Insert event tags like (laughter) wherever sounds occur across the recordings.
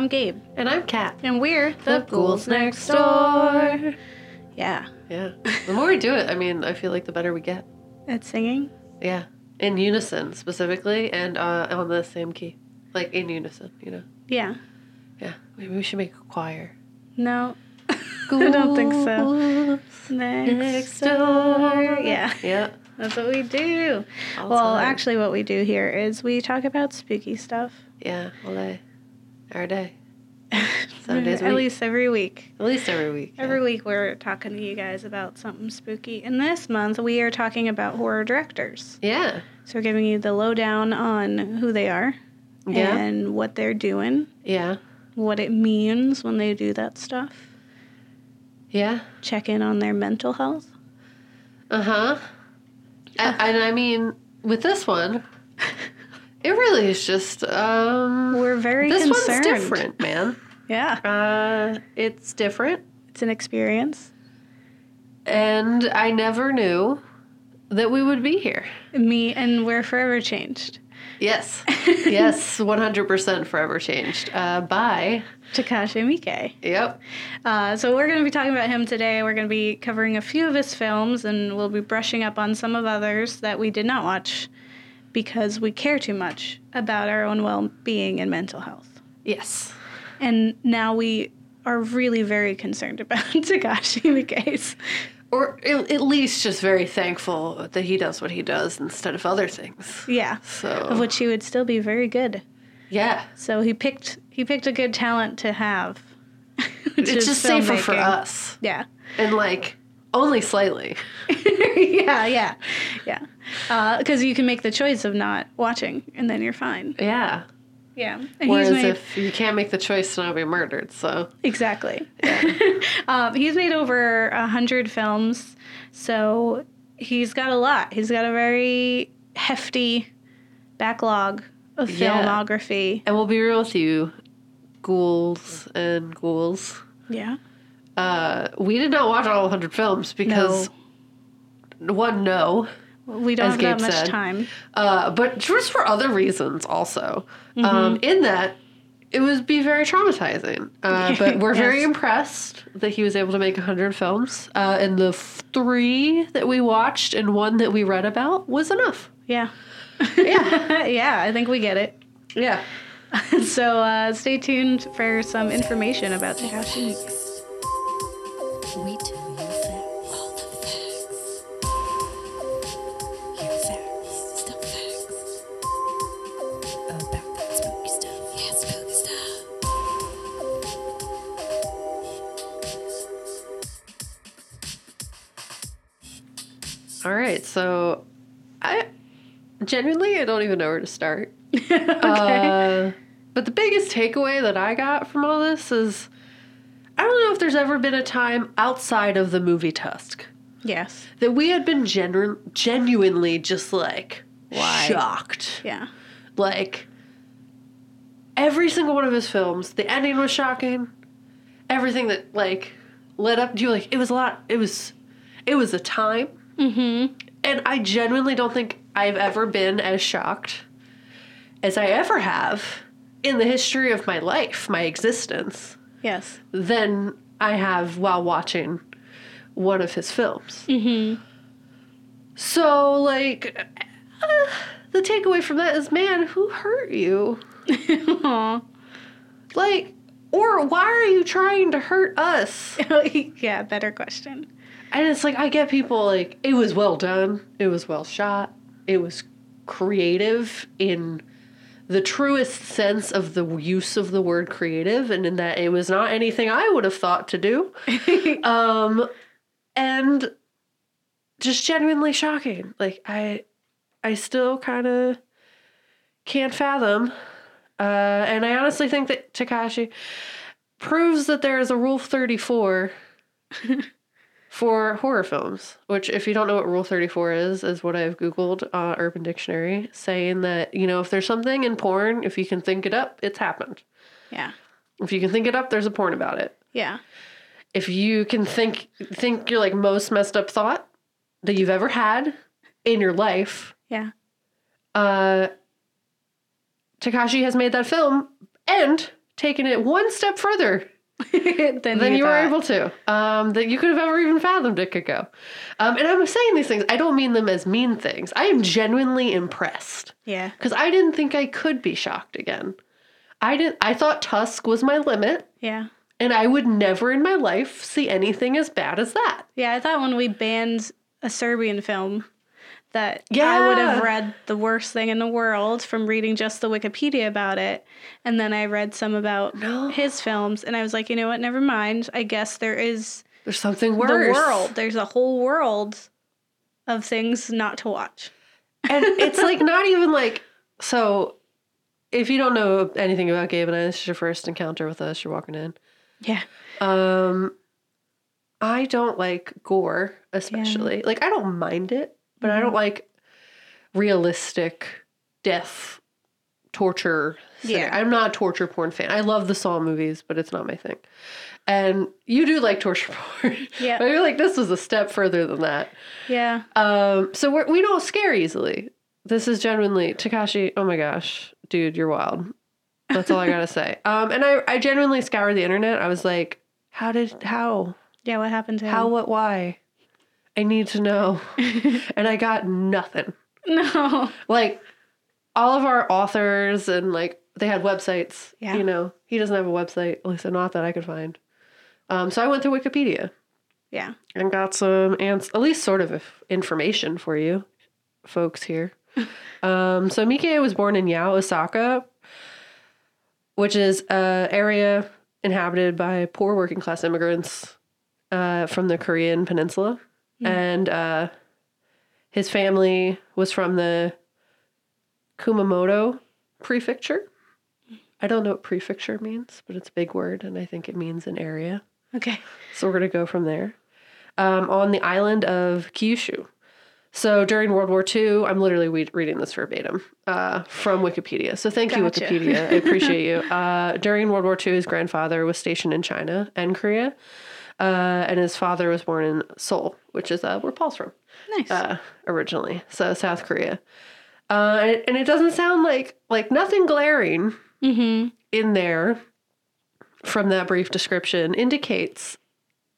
I'm Gabe, And I'm Kat. and we're The Ghouls Next Door. Yeah, Yeah. The more we do it, I mean, I feel like the better we get. at singing. Yeah. In unison, specifically, and uh, on the same key. Like in unison, you know? Yeah. Yeah. Maybe we should make a choir. No, (laughs) I don't think so. Next, Next door. door. Yeah, Yeah. that's what we do. all well, time. actually, what we do here is we talk about spooky stuff. Yeah. All day. Every day. (laughs) Seven days At least every week. At least every week. yeah. Every week we're talking to you guys about something spooky. And this month we are talking about horror directors. Yeah. So we're giving you the lowdown on who they are Yeah. and what they're doing, Yeah. what it means when they do that stuff. Yeah. Check in on their mental health. Uh huh. And I mean, with this one, it really is just um. We're very This concerned. one's different, man. (laughs) Yeah, Uh, it's different, it's an experience. and I never knew that we would be here. Me and we're forever changed. Yes, (laughs) yes, one hundred percent forever changed. Uh, by Takashi Miike. yep, Uh, so we're going to be talking about him today. We're going to be covering a few of his films, and we'll be brushing up on some of others that we did not watch because we care too much about our own well-being and mental health. yes, And now we are really very concerned (laughs) about Takashi Miike's. or at least just very thankful that he does what he does instead of other things. Yeah, So of which he would still be very good. yeah, So he picked he picked a good talent to have. (laughs) it's just safer for us, Yeah. and like only slightly. (laughs) yeah, yeah, yeah. Because you can make the choice of not watching, and then you're fine. Yeah. Yeah. And Whereas made, if you can't make the choice to not be murdered, so exactly. (laughs) um, he's made over a hundred films, so he's got a lot. He's got a very hefty backlog of Yeah. filmography. and we'll be real with you, ghouls and ghouls. Yeah. Uh, we did not watch all 100 films because one, no, We don't have that Gabe much said. time. uh, but just for other reasons also. Mm-hmm. Um, in that, it would be very traumatizing. Uh, (laughs) but we're very impressed that he was able to make 100 films. Uh, and the three that we watched and one that we read about was enough. Yeah. Yeah. (laughs) yeah, I think we get it. yeah. (laughs) so uh, stay tuned for some information about Takashi. We tell you facts. All the facts. Hear facts. Still facts. About that spooky stuff. Yeah, spooky stuff. All right. So I genuinely, I don't even know where to start. (laughs) (laughs) okay. Uh, but the biggest takeaway that I got from all this is I don't know if there's ever been a time outside of the movie Tusk yes. that we had been genu- genuinely just like Why? shocked. Yeah. Like every single one of his films, the ending was shocking. Everything that like led up to like it was a lot. It was it was a time. Mm-hmm. And I genuinely don't think I've ever been as shocked as I ever have in the history of my life, my existence, Yes. than I have while watching one of his films. Mm-hmm. So, like, uh, the takeaway from that is man, who hurt you? (laughs) Like, or why are you trying to hurt us? (laughs) yeah, better question. And it's like, I get people like, it was well done, it was well shot, it was creative in the truest sense of the use of the word creative, and in that it was not anything I would have thought to do. (laughs) um, and just genuinely shocking. Like, I, I still kind of can't fathom. Uh, and I honestly think that Takashi proves that there is a rule 34 (laughs) for horror films, which, if you don't know what Rule 34 is, is what I've Googled uh, Urban Dictionary, saying that, you know, if there's something in porn, if you can think it up, it's happened. Yeah. If you can think it up, there's a porn about it. Yeah. If you can think think your like most messed up thought that you've ever had in your life, Yeah. uh Takashi has made that film and taken it one step further (laughs) then than you, were able to. Um, that you could have ever even fathomed it could go. Um, and I'm saying these things. I don't mean them as mean things. I am genuinely impressed Yeah. because I didn't think I could be shocked again. I didn't. I thought Tusk was my limit, Yeah. and I would never in my life see anything as bad as that. Yeah, I thought when we banned a Serbian film that I would have read the worst thing in the world from reading just the Wikipedia about it. And then I read some about No. his films and I was like, you know what, never mind. I guess there is There's something worse. the world. There's a whole world of things not to watch. and (laughs) it's like not even like so. If you don't know anything about Gabe and I, this is your first encounter with us. You're walking in. Yeah. Um, I don't like gore, especially. Like I don't mind it, but I don't like realistic death, torture. Yeah. I'm not a torture porn fan. I love the Saw movies, but it's not my thing. And you do like torture (laughs) porn. Yeah. but you're like this was a step further than that. Yeah. Um, so we're, we don't scare easily. This is genuinely Takashi. Oh my gosh, dude, you're wild. That's all I gotta (laughs) say. Um, and I, I genuinely scoured the internet. I was like, how did, how, Yeah, what happened to him? how, what, why? I need to know. (laughs) and I got nothing. No. Like all of our authors and like they had websites. Yeah. You know, he doesn't have a website, at least not that I could find. Um, so I went to Wikipedia Yeah. and got some ans- at least sort of information for you folks here. (laughs) um, so Miike was born in Yao, Osaka, which is a area inhabited by poor working class immigrants uh, from the Korean peninsula. And uh, his family was from the Kumamoto prefecture. I don't know what prefecture means, but it's a big word, and I think it means an area. Okay. So we're going to go from there. Um, on the island of Kyushu. So during World War II, I'm literally we- reading this verbatim uh, from Wikipedia. So thank you, Wikipedia. I appreciate (laughs) you. Uh, during World War II, his grandfather was stationed in China and Korea. Uh, and his father was born in Seoul, which is uh, where Paul's from Nice. uh, originally. So South Korea. Uh, and, and it doesn't sound like like nothing glaring mm-hmm. in there from that brief description indicates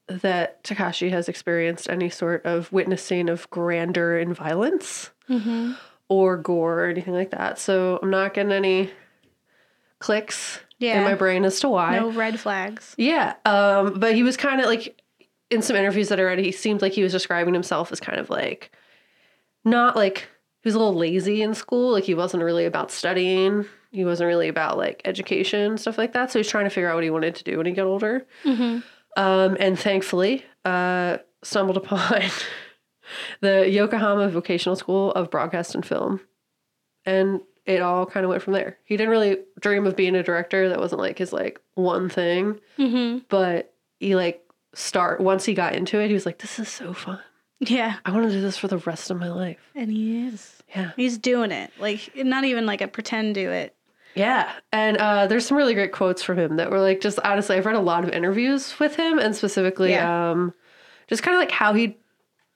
that Takashi has experienced any sort of witnessing of grandeur and violence Mm-hmm. or gore or anything like that. So I'm not getting any clicks in my brain as to why. No red flags. Yeah. Um, but he was kind of like in some interviews that I read, he seemed like he was describing himself as kind of like not like he was a little lazy in school. Like he wasn't really about studying. He wasn't really about like education, stuff like that. So he's trying to figure out what he wanted to do when he got older. Mm-hmm. Um, and thankfully, uh, stumbled upon (laughs) the Yokohama Vocational School of Broadcast and Film. And it all kind of went from there. He didn't really dream of being a director. That wasn't like his like one thing Mm-hmm. but he like start once he got into it he was like this is so fun Yeah. i want to do this for the rest of my life And he is. yeah He's doing it. Like not even like a pretend do it. yeah and uh, there's some really great quotes from him that were like just honestly i've read a lot of interviews with him and specifically Yeah. um just kind of like how he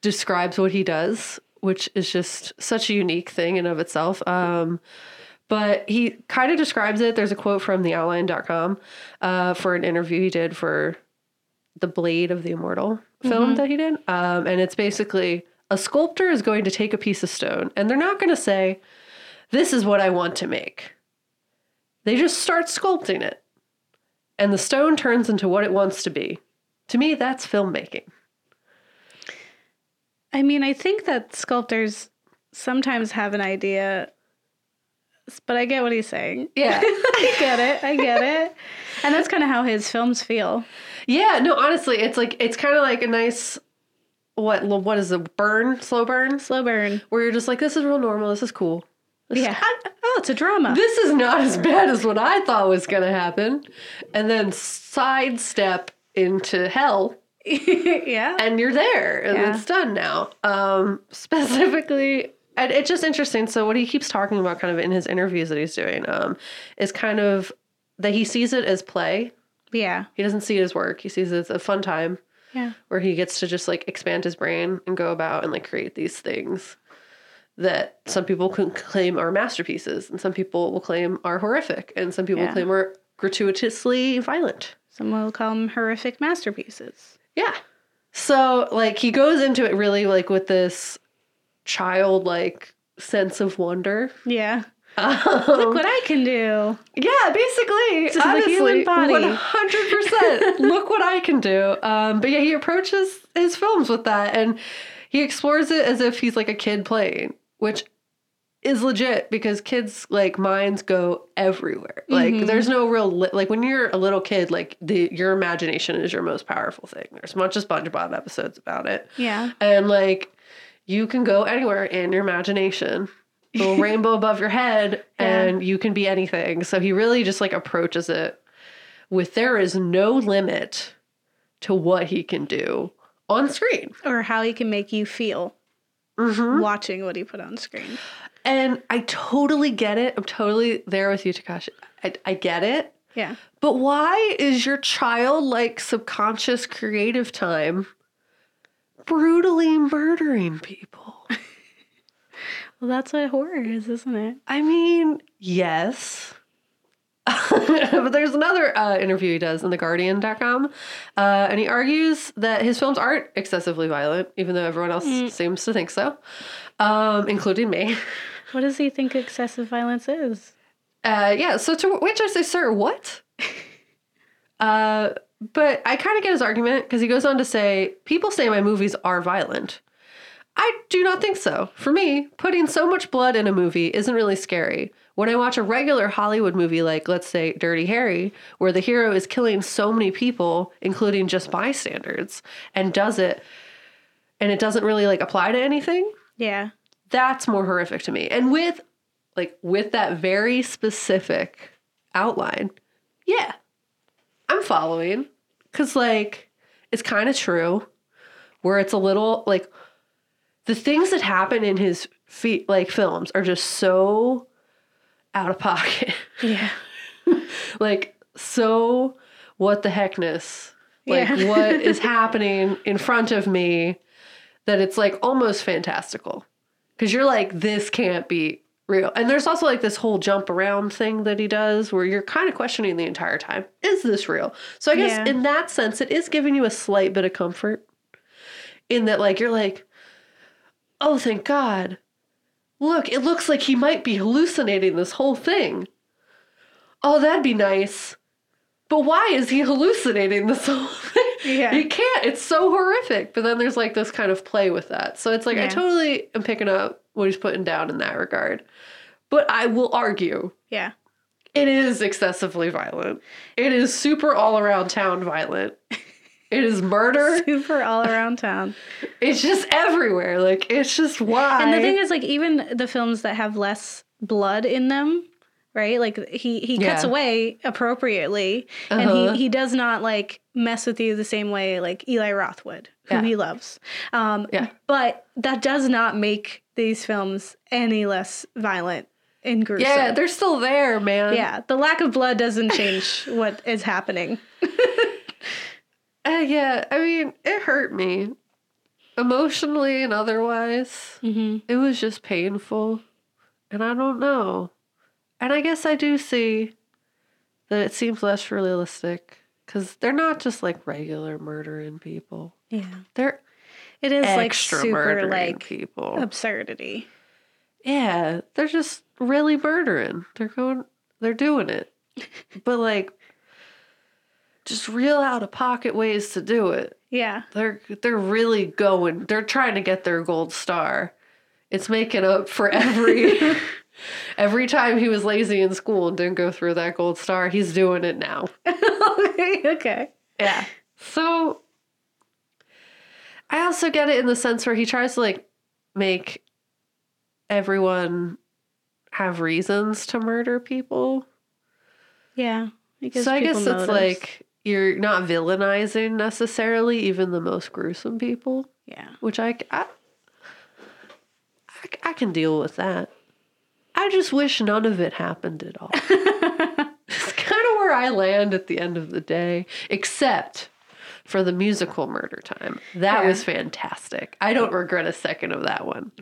describes what he does which is just such a unique thing in of itself. Um but he kind of describes it. There's a quote from the outline.com uh, for an interview he did for the blade of the immortal film that he did. Um, and it's basically a sculptor is going to take a piece of stone and they're not going to say this is what i want to make they just start sculpting it and the stone turns into what it wants to be. To me that's filmmaking I mean, I think that sculptors sometimes have an idea, but I get what he's saying. yeah (laughs) I get it. I get it. And that's kind of how his films feel. yeah no honestly it's like it's kind of like a nice what what is a burn slow burn Slow burn. where you're just like this is real normal this is cool This- Yeah. Oh, it's a drama. this is not as bad as what I thought was going to happen. And then sidestep into hell, (laughs) yeah. and you're there, and Yeah. it's done now. Um, specifically, and it's just interesting. So, what he keeps talking about, kind of in his interviews that he's doing, um, is kind of that he sees it as play. Yeah. He doesn't see it as work. He sees it as a fun time Yeah. where he gets to just like expand his brain and go about and like create these things that some people can claim are masterpieces and some people will claim are horrific and some people Yeah. claim are gratuitously violent. Some will call them horrific masterpieces. Yeah. So like he goes into it really like with this childlike sense of wonder. Yeah. Um, Look what I can do. yeah, basically, the honestly, human body. one hundred percent. (laughs) Look what I can do. Um, but yeah, he approaches his films with that, and he explores it as if he's like a kid playing, which is legit because kids like minds go everywhere. Like Mhm. there's no real li- like when you're a little kid, like the your imagination is your most powerful thing. There's a bunch of SpongeBob episodes about it. Yeah. And like you can go anywhere in your imagination. Little (laughs) rainbow above your head and you can be anything. So he really just like approaches it with there is no limit to what he can do on screen. Or how he can make you feel Mhm. watching what he put on screen. And I totally get it. I'm totally there with you, Takashi. I, I get it. Yeah. But why is your childlike subconscious creative time brutally murdering people? (laughs) Well, that's what horror is, isn't it? I mean, yes. (laughs) but there's another uh, interview he does in TheGuardian.com, uh, and he argues that his films aren't excessively violent, even though everyone else seems to think so, um, including me. (laughs) What does he think excessive violence is? Uh, yeah, so to which I say, sir, what? (laughs) uh, but I kind of get his argument because he goes on to say, people say my movies are violent. I do not think so. For me, putting so much blood in a movie isn't really scary. When I watch a regular Hollywood movie like, let's say, Dirty Harry, where the hero is killing so many people, including just bystanders, and does it, and it doesn't really like apply to anything, Yeah. That's more horrific to me. And with like with that very specific outline, yeah, I'm following cuz like it's kind of true where it's a little like the things that happen in his feet like films are just so out of pocket. Yeah. (laughs) like so what the heckness like Yeah. what is (laughs) happening in front of me that it's like almost fantastical because you're like this can't be real. And there's also like this whole jump around thing that he does where you're kind of questioning the entire time. Is this real? So i guess Yeah. in that sense it is giving you a slight bit of comfort in that like you're like oh thank god. Look it looks like he might be hallucinating this whole thing. Oh, that'd be nice. But why is he hallucinating this whole thing? Yeah. He can't. It's so horrific. But then there's like this kind of play with that. So it's like I totally am picking up what he's putting down in that regard. But I will argue Yeah. it is excessively violent. It is super all around town violent. It is murder. (laughs) Super all around town. (laughs) It's just everywhere. Like it's just why. And the thing is, like, even the films that have less blood in them, right? Like he he cuts Yeah. away appropriately, Uh-huh. and he he does not like mess with you the same way like Eli Roth would, who Yeah. he loves. Um, Yeah. But that does not make these films any less violent and gruesome. yeah, they're still there, man. yeah. The lack of blood doesn't change (laughs) what is happening. Uh, yeah, I mean, it hurt me emotionally and otherwise. Mm-hmm. It was just painful. And I don't know. And I guess I do see that it seems less realistic because they're not just like regular murdering people, Yeah. they're It is like super murdering like people. absurdity. yeah, they're just really murdering. They're going, they're doing it. (laughs) but like, just real out of pocket ways to do it. Yeah. They're they're really going. They're trying to get their gold star. It's making up for (laughs) every every time he was lazy in school and didn't go through that gold star. He's doing it now. (laughs) okay. Yeah. So I also get it in the sense where he tries to like make everyone have reasons to murder people. Yeah. So I guess it's like you're not villainizing necessarily even the most gruesome people. yeah. which I, I, I, I can deal with that. I just wish none of it happened at all. (laughs) it's kind of where I land at the end of the day, except for the musical murder time. That Yeah. was fantastic. I don't regret a second of that one.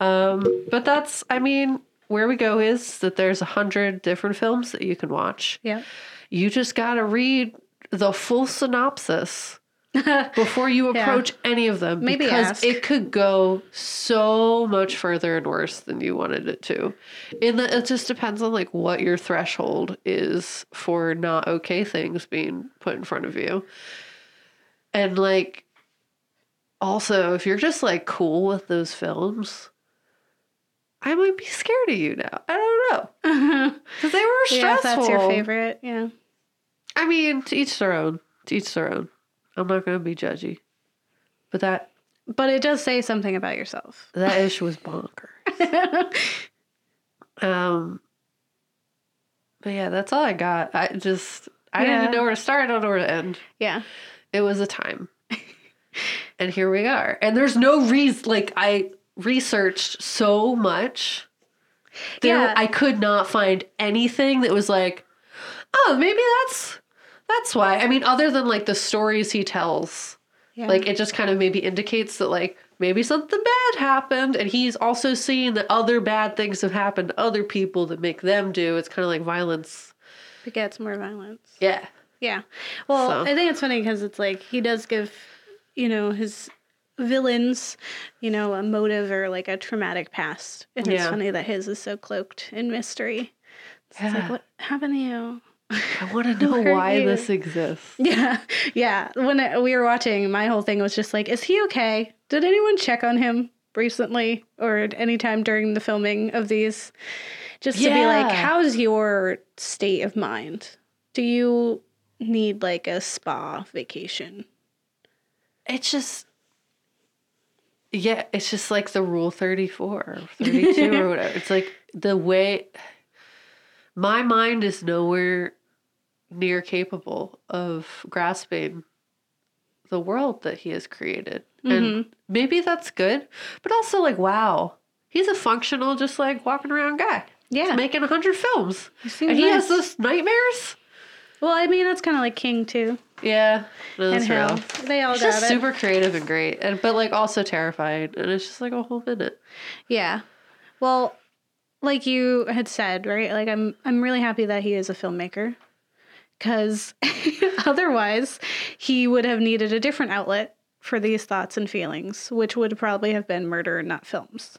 Um, but that's, I mean, where we go is that there's a hundred different films that you can watch. Yeah. You just gotta read the full synopsis (laughs) before you approach any of them. Maybe because ask. it could go so much further and worse than you wanted it to. And that it just depends on like what your threshold is for not okay things being put in front of you. And like also if you're just like cool with those films, I might be scared of you now. I don't know. (laughs) Because they were stressful. Yeah, that's your favorite. Yeah. I mean, to each their own. To each their own. I'm not going to be judgy. But that But it does say something about yourself. that ish was bonkers. (laughs) um, but yeah, that's all I got. I just I didn't even know where to start. I don't know where to end. Yeah. It was a time, (laughs) and here we are. And there's no reason. Like I researched so much. There, Yeah. I could not find anything that was like, oh, maybe that's that's why. I mean, other than like the stories he tells. Yeah. Like it just kind of maybe indicates that like maybe something bad happened and he's also seeing that other bad things have happened to other people that make them do. It's kind of like violence. begets more violence. Yeah. Yeah. Well, So- I think it's funny because it's like he does give, you know, his villains, you know, a motive or like a traumatic past. And it's funny that his is so cloaked in mystery. It's Yeah. like, what happened to you? I want to know (laughs) why you? this exists. (laughs) Yeah. Yeah. When we were watching, my whole thing was just like, is he okay? Did anyone check on him recently or at any time during the filming of these? Just to be like, how's your state of mind? Do you need like a spa vacation? It's just yeah, it's just like the rule 34 or (laughs) 32 or whatever. It's like the way my mind is nowhere near capable of grasping the world that he has created. And mm-hmm. maybe that's good, but also like wow, he's a functional just like walking around guy. Yeah. He's making 100 films. And he has nice. those nightmares? Well, I mean, that's kind of like King too. Yeah, no, And that's Hill. real. They all It's got just it. super creative and great, and but like also terrifying, and it's just like a whole minute. Yeah. Well, like you had said, right? Like I'm I'm really happy that he is a filmmaker cuz (laughs) otherwise he would have needed a different outlet for these thoughts and feelings, which would probably have been murder and not films.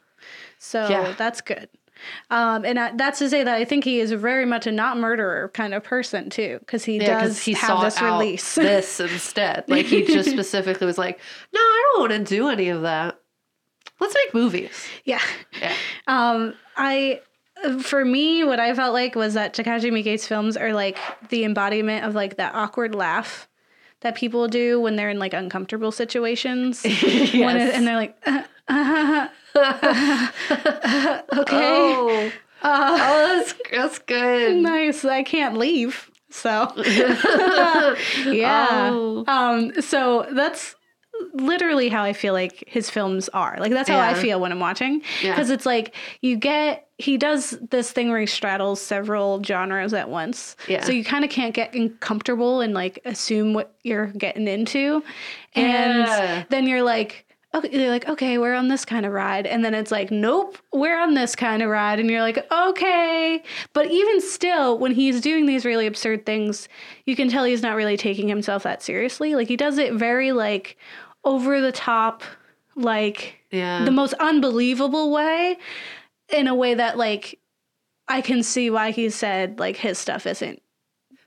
So Yeah. that's good. Um, and I, that's to say that I think he is very much a not murderer kind of person too, because he Yeah, does he have this release. (laughs) this instead. Like he just (laughs) specifically was like, "No, I don't want to do any of that. Let's make movies." yeah. Yeah, Um, I, for me, what I felt like was that Takashi Miike's films are like the embodiment of like that awkward laugh that people do when they're in like uncomfortable situations. (laughs) When it, and they're like, uh, uh, uh, okay, Oh, oh, that's that's good. nice. I can't leave. So, (laughs) (laughs) yeah. Oh. Um, so that's literally how I feel like his films are. Like that's how I feel when I'm watching. Yeah. Because it's like you get he does this thing where he straddles several genres at once. Yeah. So you kind of can't get comfortable and like assume what you're getting into. And Yeah. then you're like Okay, they're like, okay, we're on this kind of ride. And then it's like, nope, we're on this kind of ride. And you're like, okay. But even still, when he's doing these really absurd things, you can tell he's not really taking himself that seriously. Like, he does it very, like, over the top, like, Yeah, the most unbelievable way, in a way that, like, I can see why he said, like, his stuff isn't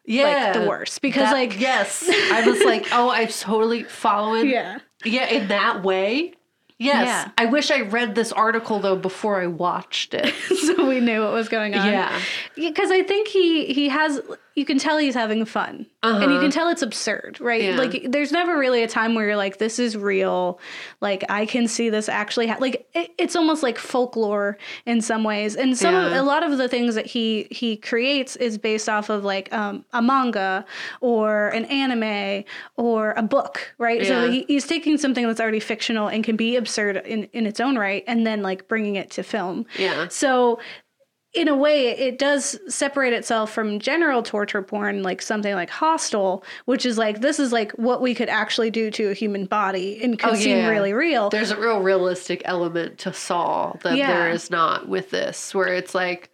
yeah, the worst. Because, That- like, yes, I was (laughs) like, oh, I'm totally following. yeah. Yeah, in that way. Yes. Yeah. I wish I read this article though before I watched it. (laughs) so we knew what was going on. Yeah. because I think he he has. You can tell he's having fun, and you Uh-huh. can tell it's absurd, right? Yeah. Like, there's never really a time where you're like, "This is real." Like, I can see this actually. Ha-. Like, it, it's almost like folklore in some ways, and some of, a lot of the things that he he creates is based off of like um, a manga or an anime or a book, right? So he, he's taking something that's already fictional and can be absurd in in its own right, and then like bringing it to film. Yeah. So in a way, it does separate itself from general torture porn, like something like Hostel, which is like this is like what we could actually do to a human body and could Oh, seem really real. There's a real realistic element to Saw that Yeah. there is not with this, where it's like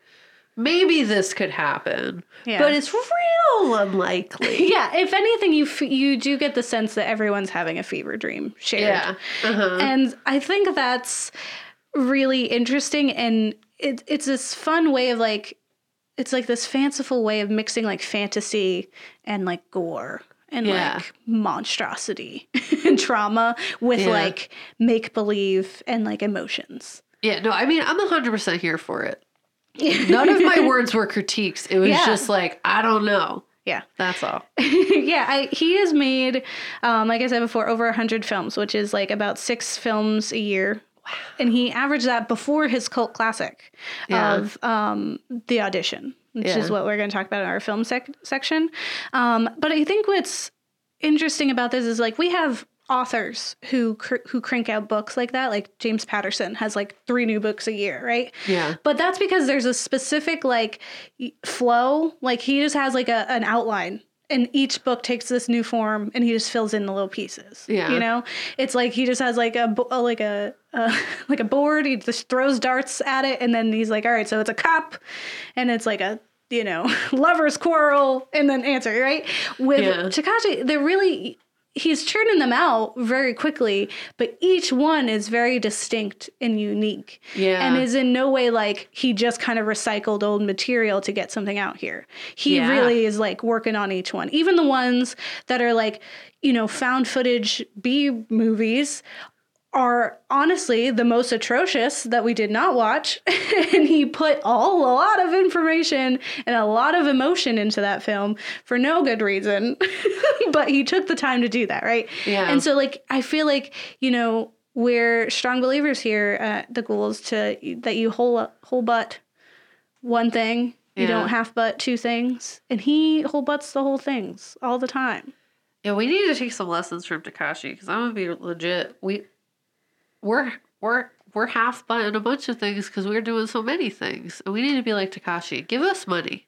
maybe this could happen, Yeah. but it's real unlikely. (laughs) yeah, if anything, you f- you do get the sense that everyone's having a fever dream shared. Yeah. Uh-huh. And I think that's really interesting and it, it's this fun way of like it's like this fanciful way of mixing like fantasy and like gore and Yeah. like monstrosity (laughs) and trauma with Yeah. like make believe and like emotions. Yeah, no, I mean, I'm 100% here for it. (laughs) None of my words were critiques. It was Yeah. just like, I don't know. Yeah. That's all. (laughs) yeah, I, he has made, um, like I said before, over 100 films, which is like about six films a year. And he averaged that before his cult classic Yeah. of um, The Audition, which Yeah. is what we're going to talk about in our film sec- section. Um, but I think what's interesting about this is like we have authors who cr- who crank out books like that like James Patterson has like 3 new books a year right Yeah. but that's because there's a specific like flow like he just has like a, an outline and each book takes this new form and he just fills in the little pieces Yeah. you know it's like he just has like a uh, like a uh, (laughs) like a board he just throws darts at it and then he's like all right so it's a cup and it's like a you know (laughs) lover's quarrel and then answer right with Yeah. Takashi they're really he's churning them out very quickly but each one is very distinct and unique Yeah. and is in no way like he just kind of recycled old material to get something out here. He Yeah. really is like working on each one. Even the ones that are like, you know, found footage B movies are honestly the most atrocious that we did not watch. (laughs) and he put all a lot of information and a lot of emotion into that film for no good reason. (laughs) but he took the time to do that, right? Yeah. And so like I feel like, you know, we're strong believers here at the ghouls to that you whole whole butt one thing. You don't half butt two things. And he whole butts the whole things all the time. Yeah, we need to take some lessons from Takashi because I'm gonna be legit. We we're we're we're half buying a bunch of things because we're doing so many things, and we need to be like Takashi. Give us money,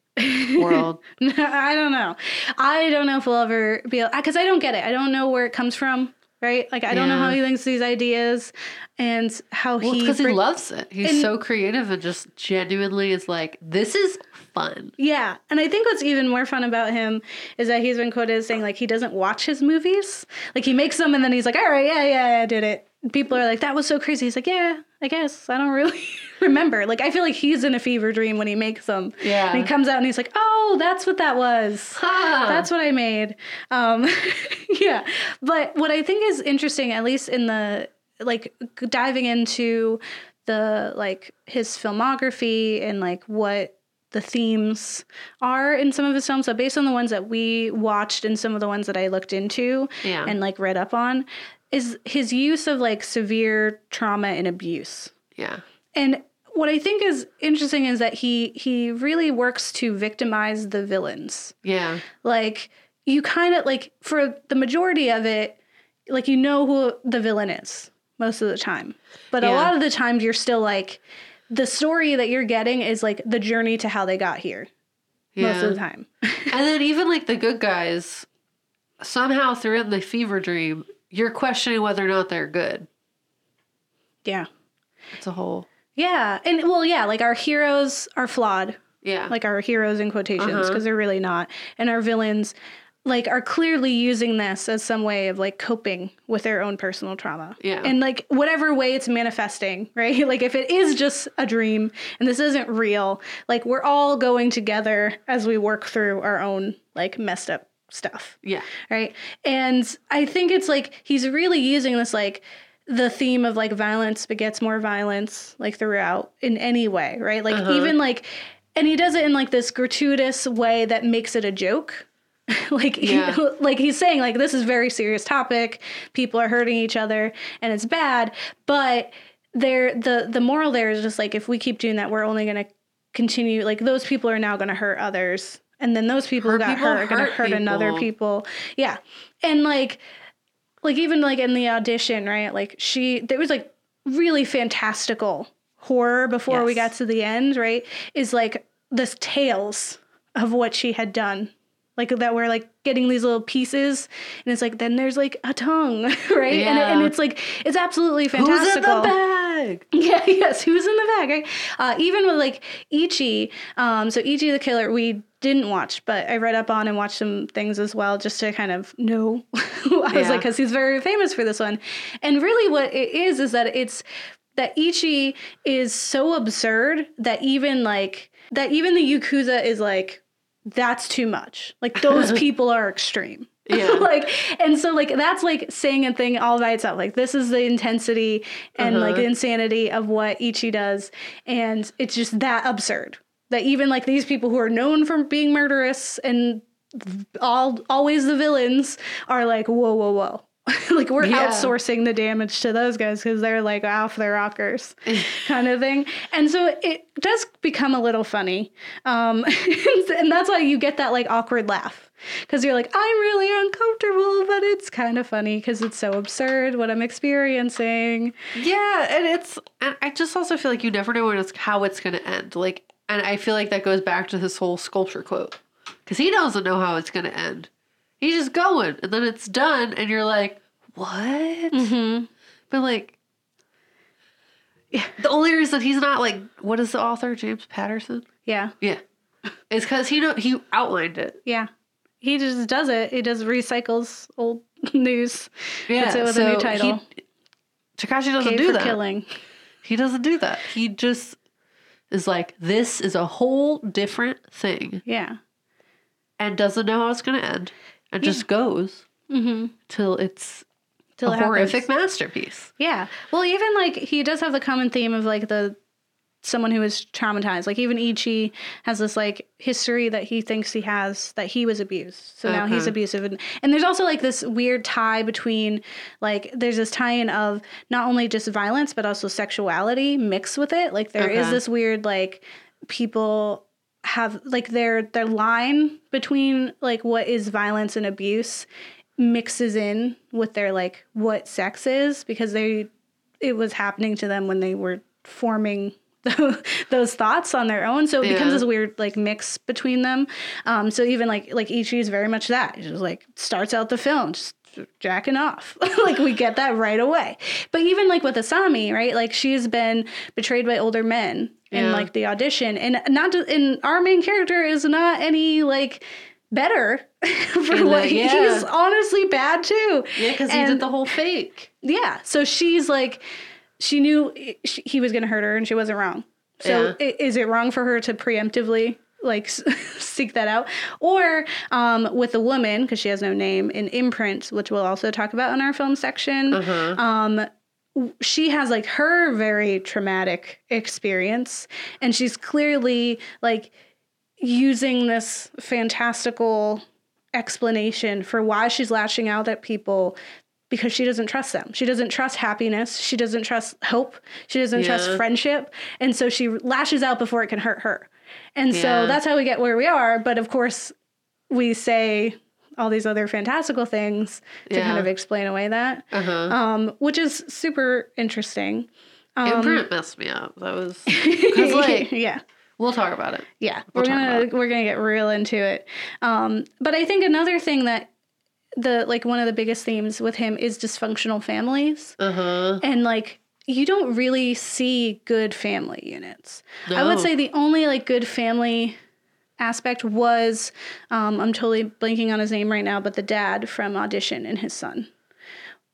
world. (laughs) I don't know. I don't know if we'll ever be able because I don't get it. I don't know where it comes from. Right? Like I don't know how he thinks these ideas and how Well, he because he loves it. He's and- so creative and just genuinely is like, this is fun. Yeah, and I think what's even more fun about him is that he's been quoted as saying like he doesn't watch his movies. Like he makes them and then he's like, "All right, yeah, yeah, I did it." People are like, "That was so crazy." He's like, "Yeah, I guess I don't really (laughs) remember." Like I feel like he's in a fever dream when he makes them. Yeah. and he comes out and he's like, "Oh, that's what that was." Ha! That's what I made. Um, (laughs) yeah. But what I think is interesting, at least in the like diving into the like his filmography and like what the themes are in some of his films. So based on the ones that we watched and some of the ones that I looked into Yeah. and like read up on, is his use of like severe trauma and abuse. yeah. And what I think is interesting is that he he really works to victimize the villains Yeah. like you kind of like for the majority of it like you know who the villain is most of the time but a lot of the times you're still like the story that you're getting is like the journey to how they got here Yeah. most of the time (laughs) And then even like the good guys, somehow throughout the fever dream, you're questioning whether or not they're good. yeah It's a whole yeah and well yeah like our heroes are flawed yeah. like our heroes in quotations because Uh-huh. they're really not and our villains like are clearly using this as some way of like coping with their own personal trauma Yeah. and like whatever way it's manifesting (laughs) right like if it is just a dream and this isn't real like we're all going together as we work through our own like messed up stuff yeah. right and i think it's like he's really using this like the theme of like violence begets more violence like throughout in any way right like Uh-huh. even like and he does it in like this gratuitous way that makes it a joke (laughs) like he- Yeah. (laughs) like he's saying like this is a very serious topic people are hurting each other and it's bad but there the the moral there is just like if we keep doing that we're only going to continue like those people are now going to hurt others and then those people who got people hurt are going to hurt hurt another people. yeah and like like even like in the audition right like she there was like really fantastical horror before we got to the end, right? Is like the tales of what she had done. Like that we're like getting these little pieces and it's like then there's like a tongue, (laughs) right? And, it- and it's like it's absolutely fantastical. Bag? (laughs) Yeah, yes, who's in the bag, right? Uh, even with like Ichi, um, so Ichi the Killer, we didn't watch, but I read up on and watched some things as well just to kind of know. (laughs) I was like, because he's very famous for this one. And really, what it is is that it's that Ichi is so absurd that even like, that even the Yakuza is like, that's too much. Like, those (laughs) people are extreme. (laughs) Yeah. like and so like that's like saying a thing all by itself like this is the intensity and like Uh-huh. the insanity of what ichi does and it's just that absurd that even like these people who are known for being murderous and all always the villains are like whoa whoa whoa (laughs) like we're Yeah. outsourcing the damage to those guys because they're like off their rockers (laughs) kind of thing and so it does become a little funny um and that's why you get that like awkward laugh because you're like i'm really uncomfortable but it's kind of funny because it's so absurd what i'm experiencing Yeah, and it's and I just also feel like you never know when it's how it's going to end. Like, and I feel like that goes back to this whole sculpture quote because he doesn't know how it's going to end. He's just going, and then it's done, and you're like, what? mm-hmm. But like, yeah, the only reason he's not like, what is the author James Patterson? yeah Yeah, it's because he know he outlined it. yeah he just does it he just recycles old (laughs) news Yeah, Puts it with a new title. He, Takashi doesn't K do that. killing He doesn't do that. He just is like, this is a whole different thing yeah and doesn't know how it's going to end and just goes mm-hmm till it's Till a it happens. horrific masterpiece. Yeah. Well, even like he does have the common theme of like the someone who is traumatized. Like even Ichi has this like history that he thinks he has that he was abused. So now he's abusive and, and there's also like this weird tie between like there's this tie-in of not only just violence but also sexuality mixed with it. Like there is this weird like people have like their their line between like what is violence and abuse mixes in with their like what sex is because they it was happening to them when they were forming (laughs) those thoughts on their own. So it becomes this weird like mix between them. Um so even like like ichi is very much that. It just like starts out the film just jacking off. (laughs) Like we get that right away. But even like with asami right? Like she's been betrayed by older men in Yeah. like the audition. And not to, and our main character is not any like better (laughs) for In what the- yeah. he's honestly bad too. Yeah, because he did the whole fake. yeah. So she's like, she knew he was going to hurt her and she wasn't wrong. So Yeah. is it wrong for her to preemptively like (laughs) seek that out? Or um, with a woman, because she has no name, in Imprint, which we'll also talk about in our film section, Uh-huh. um, she has like her very traumatic experience and she's clearly like using this fantastical explanation for why she's lashing out at people because she doesn't trust them. She doesn't trust happiness. She doesn't trust hope. She doesn't trust friendship. And so she lashes out before it can hurt her. And so that's how we get where we are. But of course, we say all these other fantastical things to kind of explain away that, Uh-huh. um, which is super interesting. Um, Imprint messed me up. That was (laughs) because like yeah. we'll talk about it. Yeah, We'll we're gonna we're gonna get real into it. Um, but I think another thing that the like one of the biggest themes with him is dysfunctional families, Uh huh. and like you don't really see good family units. I would say the only like good family aspect was um, I'm totally blanking on his name right now, but the dad from Audition and his son.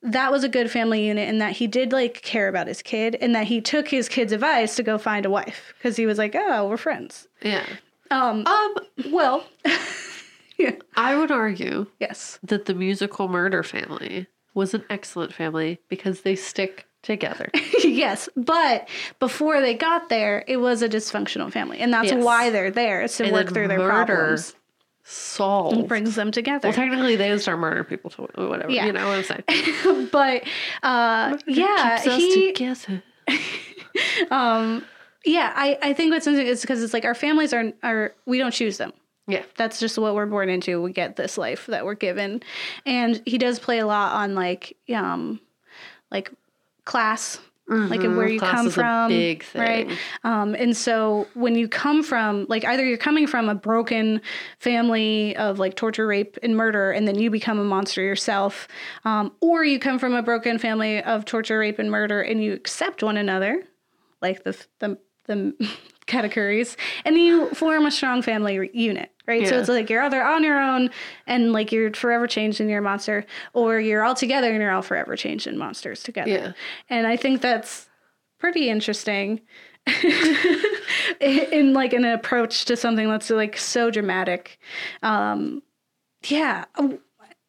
That was a good family unit in that he did like care about his kid and that he took his kid's advice to go find a wife because he was like, oh, we're friends. Yeah. Um, Um. Well, (laughs) yeah. (laughs) I would argue Yes. that the musical murder family was an excellent family because they stick together. (laughs) yes. But before they got there, it was a dysfunctional family. And that's Yes. why they're there, is to And work through their problems. Solved. brings them together. well, technically, they start murdering people to whatever. Yeah. You know what I'm saying? (laughs) but uh, yeah, he, together. um, yeah, I, I think what's interesting is because it's like our families are, are, we don't choose them. Yeah. That's just what we're born into. We get this life that we're given. And he does play a lot on like, um, like class like where you Class come from, right? Um, and so when you come from like either you're coming from a broken family of like torture, rape, and murder, and then you become a monster yourself, um, or you come from a broken family of torture, rape, and murder, and you accept one another, like the the the Katakuris, and you form a strong family unit. Right, so it's like you're either on your own and like you're forever changed and you're a monster, or you're all together and you're all forever changed and monsters together. Yeah. And I think that's pretty interesting (laughs) in like an approach to something that's like so dramatic. Um, yeah. Oh,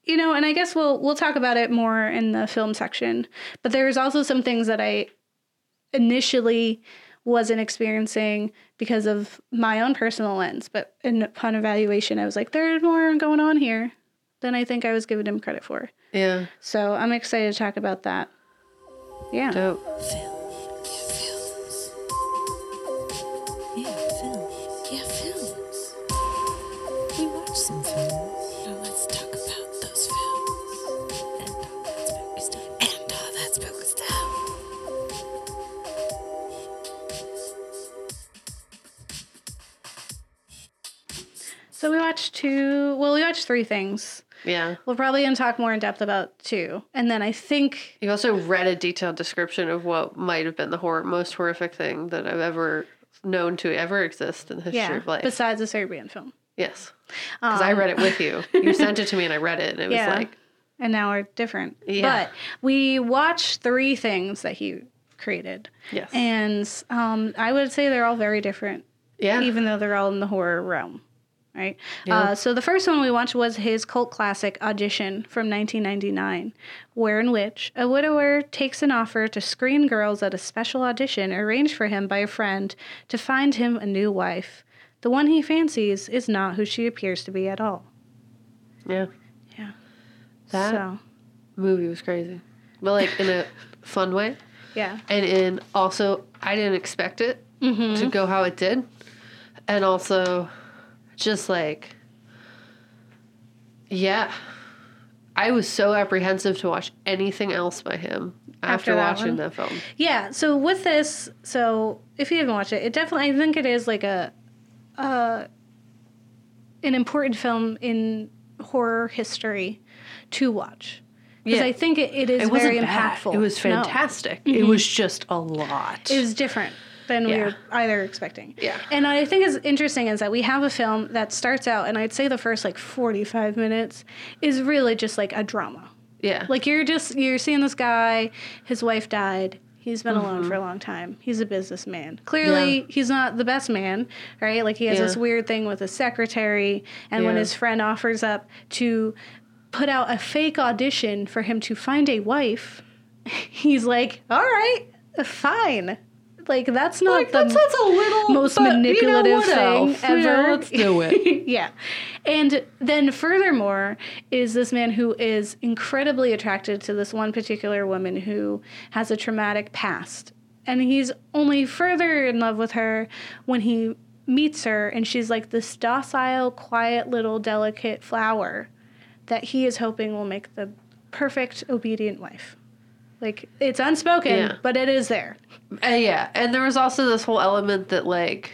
You know, and I guess we'll we'll talk about it more in the film section. But there's also some things that I initially wasn't experiencing because of my own personal lens. But in, upon evaluation, I was like, there's more going on here than I think I was giving him credit for. Yeah. So I'm excited to talk about that. Yeah. Dope. Three things. Yeah. We're probably gonna talk more in depth about two, and then I think You also read a detailed description of what might have been the hor- most horrific thing that I've ever known to ever exist in the history yeah, of life. besides the Serbian film, yes. Because I read it with you. (laughs) You sent it to me and I read it and it Yeah. was like, and now we're different. Yeah. But we watched three things that he created, yes. and um, I would say they're all very different, yeah. even though they're all in the horror realm. Right. Uh, so the first one we watched was his cult classic Audition from 1999, wherein which a widower takes an offer to screen girls at a special audition arranged for him by a friend to find him a new wife. The one he fancies is not who she appears to be at all. yeah. Yeah. That So movie was crazy. But like in a (laughs) fun way. yeah. And in also, I didn't expect it Mm-hmm. to go how it did. And also, just like, yeah. I was so apprehensive to watch anything else by him After after, that watching one? that film. Yeah. So with this, so if you haven't watched it, it definitely I think it is like a, uh, an important film in horror history to watch because Yeah. I think it, it is It very bad. impactful. It was No. fantastic. It was just a lot. It was different than we Yeah. were either expecting. Yeah. And I think is interesting is that we have a film that starts out, and I'd say the first like 45 minutes is really just like a drama. yeah. Like you're just you're seeing this guy, his wife died. He's been alone for a mm-hmm. long time. He's a businessman. Clearly, Yeah. he's not the best man, right? Like he has Yeah. this weird thing with his secretary, and when his friend offers up to put out a fake audition for him to find a wife, (laughs) he's like, "All right, fine." Like that's not like, the that sounds a little most but, you know, manipulative thing else? You know, ever. let's do it. (laughs) yeah. And then furthermore is this man who is incredibly attracted to this one particular woman who has a traumatic past. And he's only further in love with her when he meets her and she's like this docile, quiet little delicate flower that he is hoping will make the perfect obedient wife. Like it's unspoken, Yeah. but it is there. Uh, yeah, and there was also this whole element that like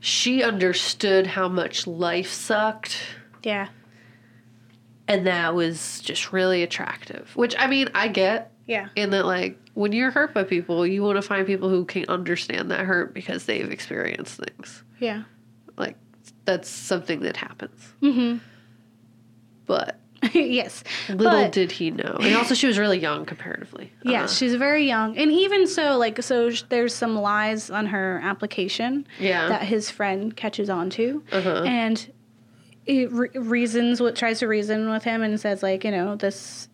she understood how much life sucked, Yeah. and that was just really attractive. Which I mean, I get Yeah. in that like when you're hurt by people, you want to find people who can understand that hurt because they've experienced things. Yeah. Like that's something that happens. Mhm. But (laughs) yes. little But- did he know, and also she was really young comparatively. Yeah, Uh, she's very young, and even so, like, so sh- there's some lies on her application Yeah. that his friend catches on to, Uh-huh. and it re- reasons what tries to reason with him and says like, you know, this,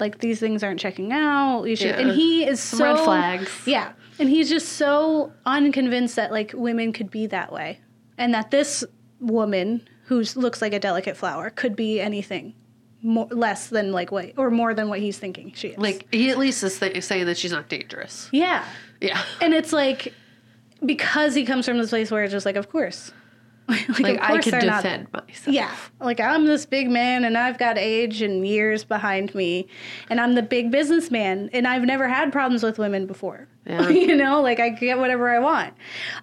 like these things aren't checking out. You should, and he is so red flags. Yeah, and he's just so unconvinced that like women could be that way, and that this woman who looks like a delicate flower could be anything. More, less than like what or more than what he's thinking she is. like he at least is th- saying that she's not dangerous. Yeah. Yeah. And it's like because he comes from this place where it's just like, of course. like, (laughs) Like of I course could they're not- defend myself. Yeah, like I'm this big man and I've got age and years behind me, and I'm the big businessman, and I've never had problems with women before. Yeah. (laughs) you know, like I get whatever I want.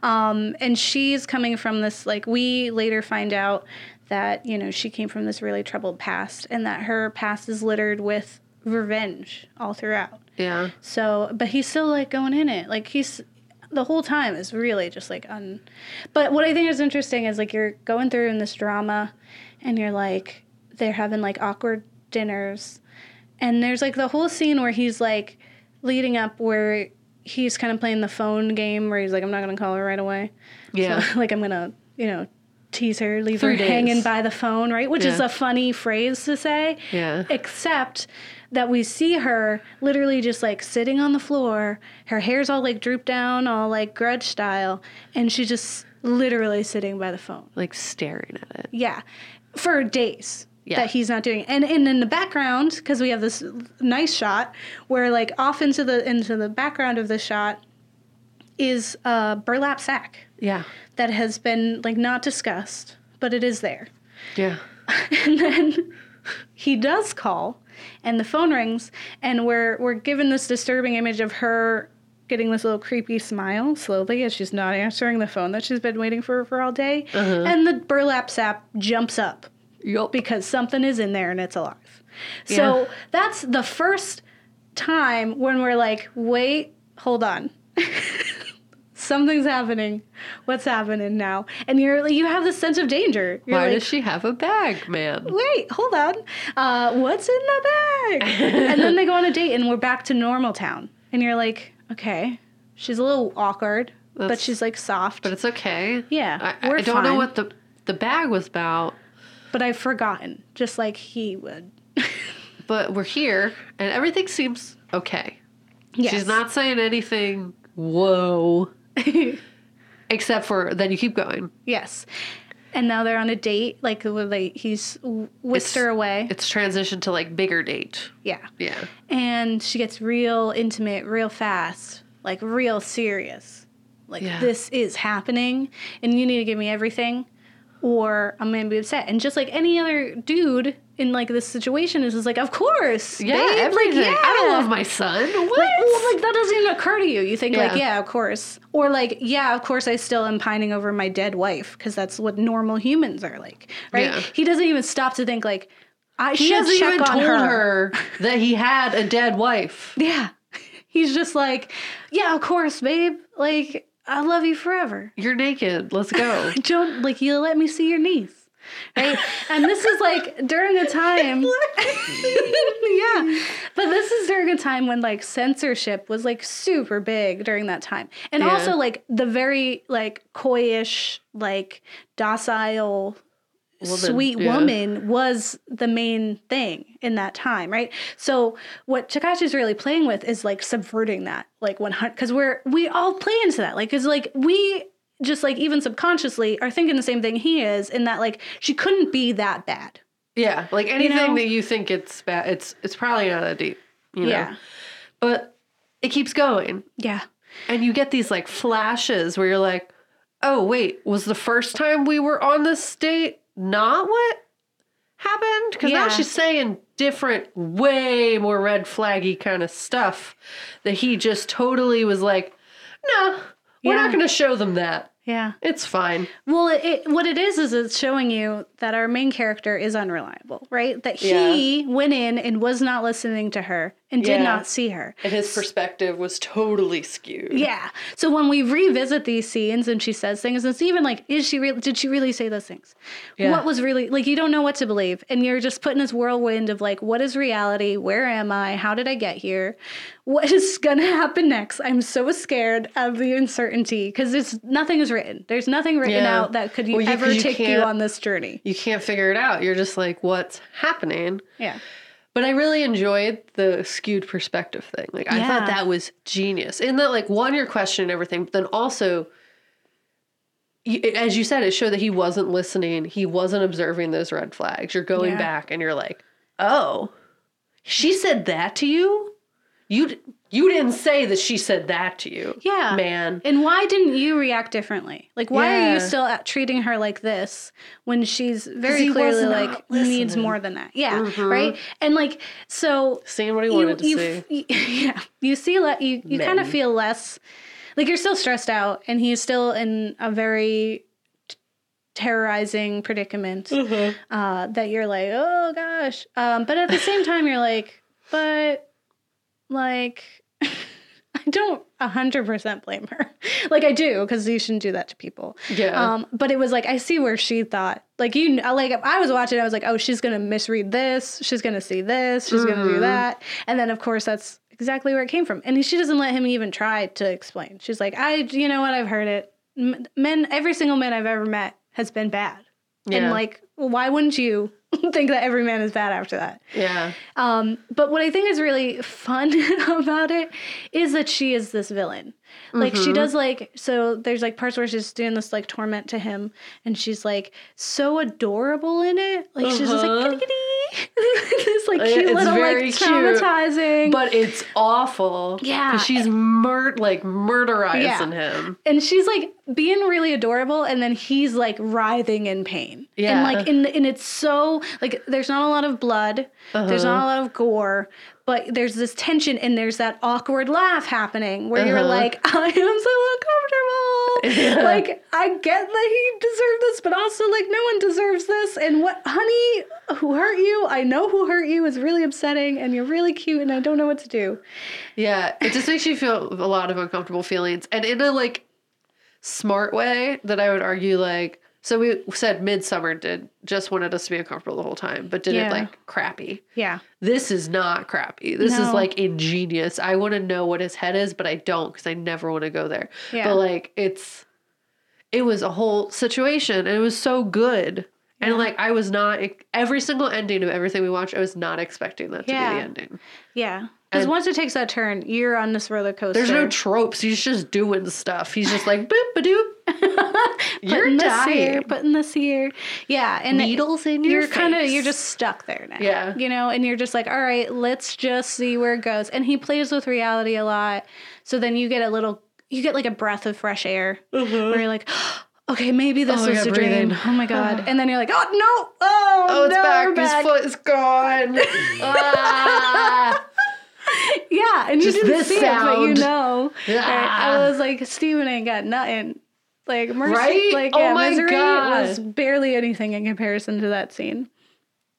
Um, and she's coming from this, like, we later find out that, you know, she came from this really troubled past and that her past is littered with revenge all throughout. Yeah. So, but he's still like going in it. Like he's the whole time is really just like un. But what I think is interesting is like you're going through in this drama, and you're like they're having like awkward dinners, and there's like the whole scene where he's like leading up where he's kind of playing the phone game where he's like I'm not gonna call her right away. Yeah. So, (laughs) like I'm gonna you know tease her, leave Three her days. hanging by the phone, right? Which is a funny phrase to say Yeah. except that we see her literally just like sitting on the floor her hair's all like drooped down all like grudge style and she's just literally sitting by the phone Like staring at it. yeah for days Yeah. that he's not doing it. and, and in the background because we have this nice shot where like off into the into the background of the shot is a burlap sack Yeah. that has been like not discussed but it is there Yeah. (laughs) and then he does call and the phone rings and we're we're given this disturbing image of her getting this little creepy smile slowly as she's not answering the phone that she's been waiting for for all day uh-huh. and the burlap sap jumps up Yup. because something is in there and it's alive Yeah. so that's the first time when we're like wait hold on (laughs) something's happening what's happening now and you're like, you have this sense of danger you're Why like, does she have a bag, man? wait, hold on. Uh, what's in the bag? and then they go on a date, and we're back to normal town. And you're like, okay, she's a little awkward, but she's like soft. But it's okay. Yeah, I, I don't know what the the bag was about, but I've forgotten, just like he would. (laughs) but we're here and everything seems okay. yes. She's not saying anything. Whoa. (laughs) Except for then you keep going. yes. And now they're on a date, like they, he's whisked It's- her away. It's transitioned to like bigger date. Yeah. Yeah. and she gets real intimate real fast like real serious like Yeah. this is happening and you need to give me everything or i'm gonna be upset and just like any other dude in like this situation is just like of course Yeah, babe, like, everything. I don't love my son. What? like, well, like that doesn't even occur to you. You think like, Yeah. yeah, of course, or like, yeah, of course, I still am pining over my dead wife because that's what normal humans are like, right? Yeah. He doesn't even stop to think like, I he should hasn't check even on told her. her (laughs) that he had a dead wife. Yeah. He's just like, yeah, of course, babe. Like, I love you forever. You're naked. Let's go. (laughs) Don't like you let me see your knees. Right? and this is like during a time (laughs) (laughs) Yeah. But this is during a time when like censorship was like super big during that time. And Yeah. also like the very like coyish, like docile Woman, sweet yeah. woman was the main thing in that time, right? So what Takashi's really playing with is like subverting that, like one hundred, because we're we all play into that, like because like we just like even subconsciously are thinking the same thing he is, in that like she couldn't be that bad. Yeah, like anything know? that you think it's bad, it's it's probably not that deep. You know? Yeah, But it keeps going. yeah, And you get these like flashes where you're like, oh, wait, was the first time we were on this date not what happened? Because now she's saying different, way more red flaggy kind of stuff that he just totally was like, no, we're Yeah. not going to show them that. yeah. It's fine. Well, it, it, what it is is it's showing you that our main character is unreliable, right? That he went in and was not listening to her and did Yeah. not see her. And his perspective was totally skewed. Yeah. So when we revisit these scenes and she says things, it's even like, is she real? Did she really say those things? Yeah. What was really like? You don't know what to believe, and you're just put in this whirlwind of like, what is reality? Where am I? How did I get here? What is gonna happen next? I'm so scared of the uncertainty because it's nothing is written. There's nothing written Yeah. out that could you Well, you- ever you take you on this journey. You can't figure it out. You're just like, what's happening? Yeah. But I really enjoyed the skewed perspective thing. Like I Yeah. thought that was genius. In that, like, one, you're questioning everything, but then also, as you said, it showed that he wasn't listening. He wasn't observing those red flags. You're going Yeah. back, and you're like, oh, she said that to you. You you didn't say that she said that to you. Yeah. man. And why didn't you react differently? Like, why are you still at treating her like this when she's very clearly like not needs more than that? Yeah, Mhm. right. And like, so Seeing what he you, wanted to you, see. (laughs) yeah, you see, le- you you kind of feel less like you're still stressed out, and he's still in a very t- terrorizing predicament Mm-hmm. uh, that you're like, oh gosh. Um, but at the same time, you're like, but like, (laughs) I don't a hundred percent blame her. (laughs) like I do because you shouldn't do that to people. Yeah. Um, but it was like I see where she thought, like you, like I was watching, I was like, oh, she's gonna misread this, she's gonna see this, she's gonna do Mhm. that, and then of course that's exactly where it came from. And she doesn't let him even try to explain. She's like, I, you know what, I've heard it. Men, every single man I've ever met has been bad, Yeah. and like, why wouldn't you (laughs) think that every man is bad after that? yeah. Um, but what I think is really fun (laughs) about it is that she is this villain. Like she Mhm. does like so there's like parts where she's doing this like torment to him and she's like so adorable in it. Like she's just like Uh-huh. kitty kitty. (laughs) this like Uh, cute it's little like cute. traumatizing. But it's awful. Yeah. Because she's mur- like murderizing Yeah. him. and she's like being really adorable and then he's like writhing in pain. Yeah. And like in and it's so like there's not a lot of blood. There's Uh-huh. not a lot of gore, but there's this tension and there's that awkward laugh happening where you're Uh-huh. like, (laughs) I am so uncomfortable. (laughs) Yeah. Like, I get that he deserved this, but also like no one deserves this. And what honey, who hurt you? I know who hurt you is really upsetting and you're really cute and I don't know what to do. Yeah. It just makes you feel a lot of uncomfortable feelings. And in a like smart way that I would argue like so we said Midsommar did just wanted us to be uncomfortable the whole time, but did Yeah. it like crappy. Yeah. This is not crappy. This No. is like ingenious. I want to know what his head is, but I don't because I never want to go there. Yeah. But like it's it was a whole situation and it was so good. And Yeah. like I was not every single ending of everything we watched, I was not expecting that to Yeah. be the ending. Yeah. Because once it takes that turn, you're on this roller coaster. There's no tropes. He's just doing stuff. He's just like boop ba doop. (laughs) You're putting this here, dying. putting this here. Yeah, and Needles in your you're kind of you're just stuck there now. Yeah. you know, and you're just like, all right, let's just see where it goes. And he plays with reality a lot, so then you get a little, you get like a breath of fresh air mm-hmm. where you're like. Okay, maybe this Oh, was yeah, a dream. Oh my god! (sighs) And then you're like, oh no! Oh, Oh, it's no, back. we're His foot is gone. (laughs) ah. Yeah, and Just you didn't this see it, but you sound. know. Ah. I was like, Steven ain't got nothing. Like mercy, Right? like Oh yeah, my misery God. was barely anything in comparison to that scene.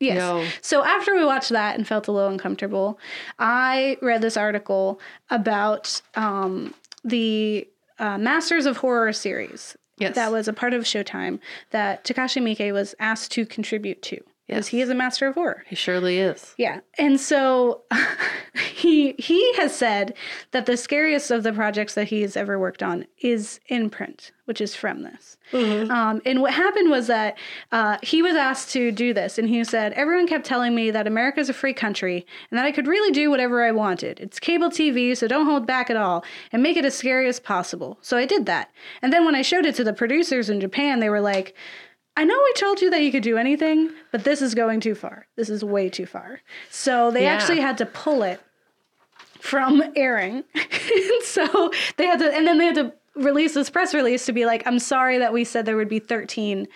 Yes. No. So after we watched that and felt a little uncomfortable, I read this article about um, the uh, Masters of Horror series Yes. that was a part of Showtime that Takashi Miike was asked to contribute to. Because Yes. he is a master of horror. He surely is. Yeah. And so (laughs) he he has said that the scariest of the projects that he has ever worked on is Imprint, which is from this. Um, and what happened was that uh, he was asked to do this, and he said, Everyone kept telling me that America is a free country and that I could really do whatever I wanted. It's cable TV, so don't hold back at all and make it as scary as possible. So I did that. And then when I showed it to the producers in Japan, they were like, I know we told you that you could do anything, but this is going too far. This is way too far. So they Yeah. actually had to pull it from airing. And (laughs) so they had to, and then they had to release this press release to be like, I'm sorry that we said there would be 13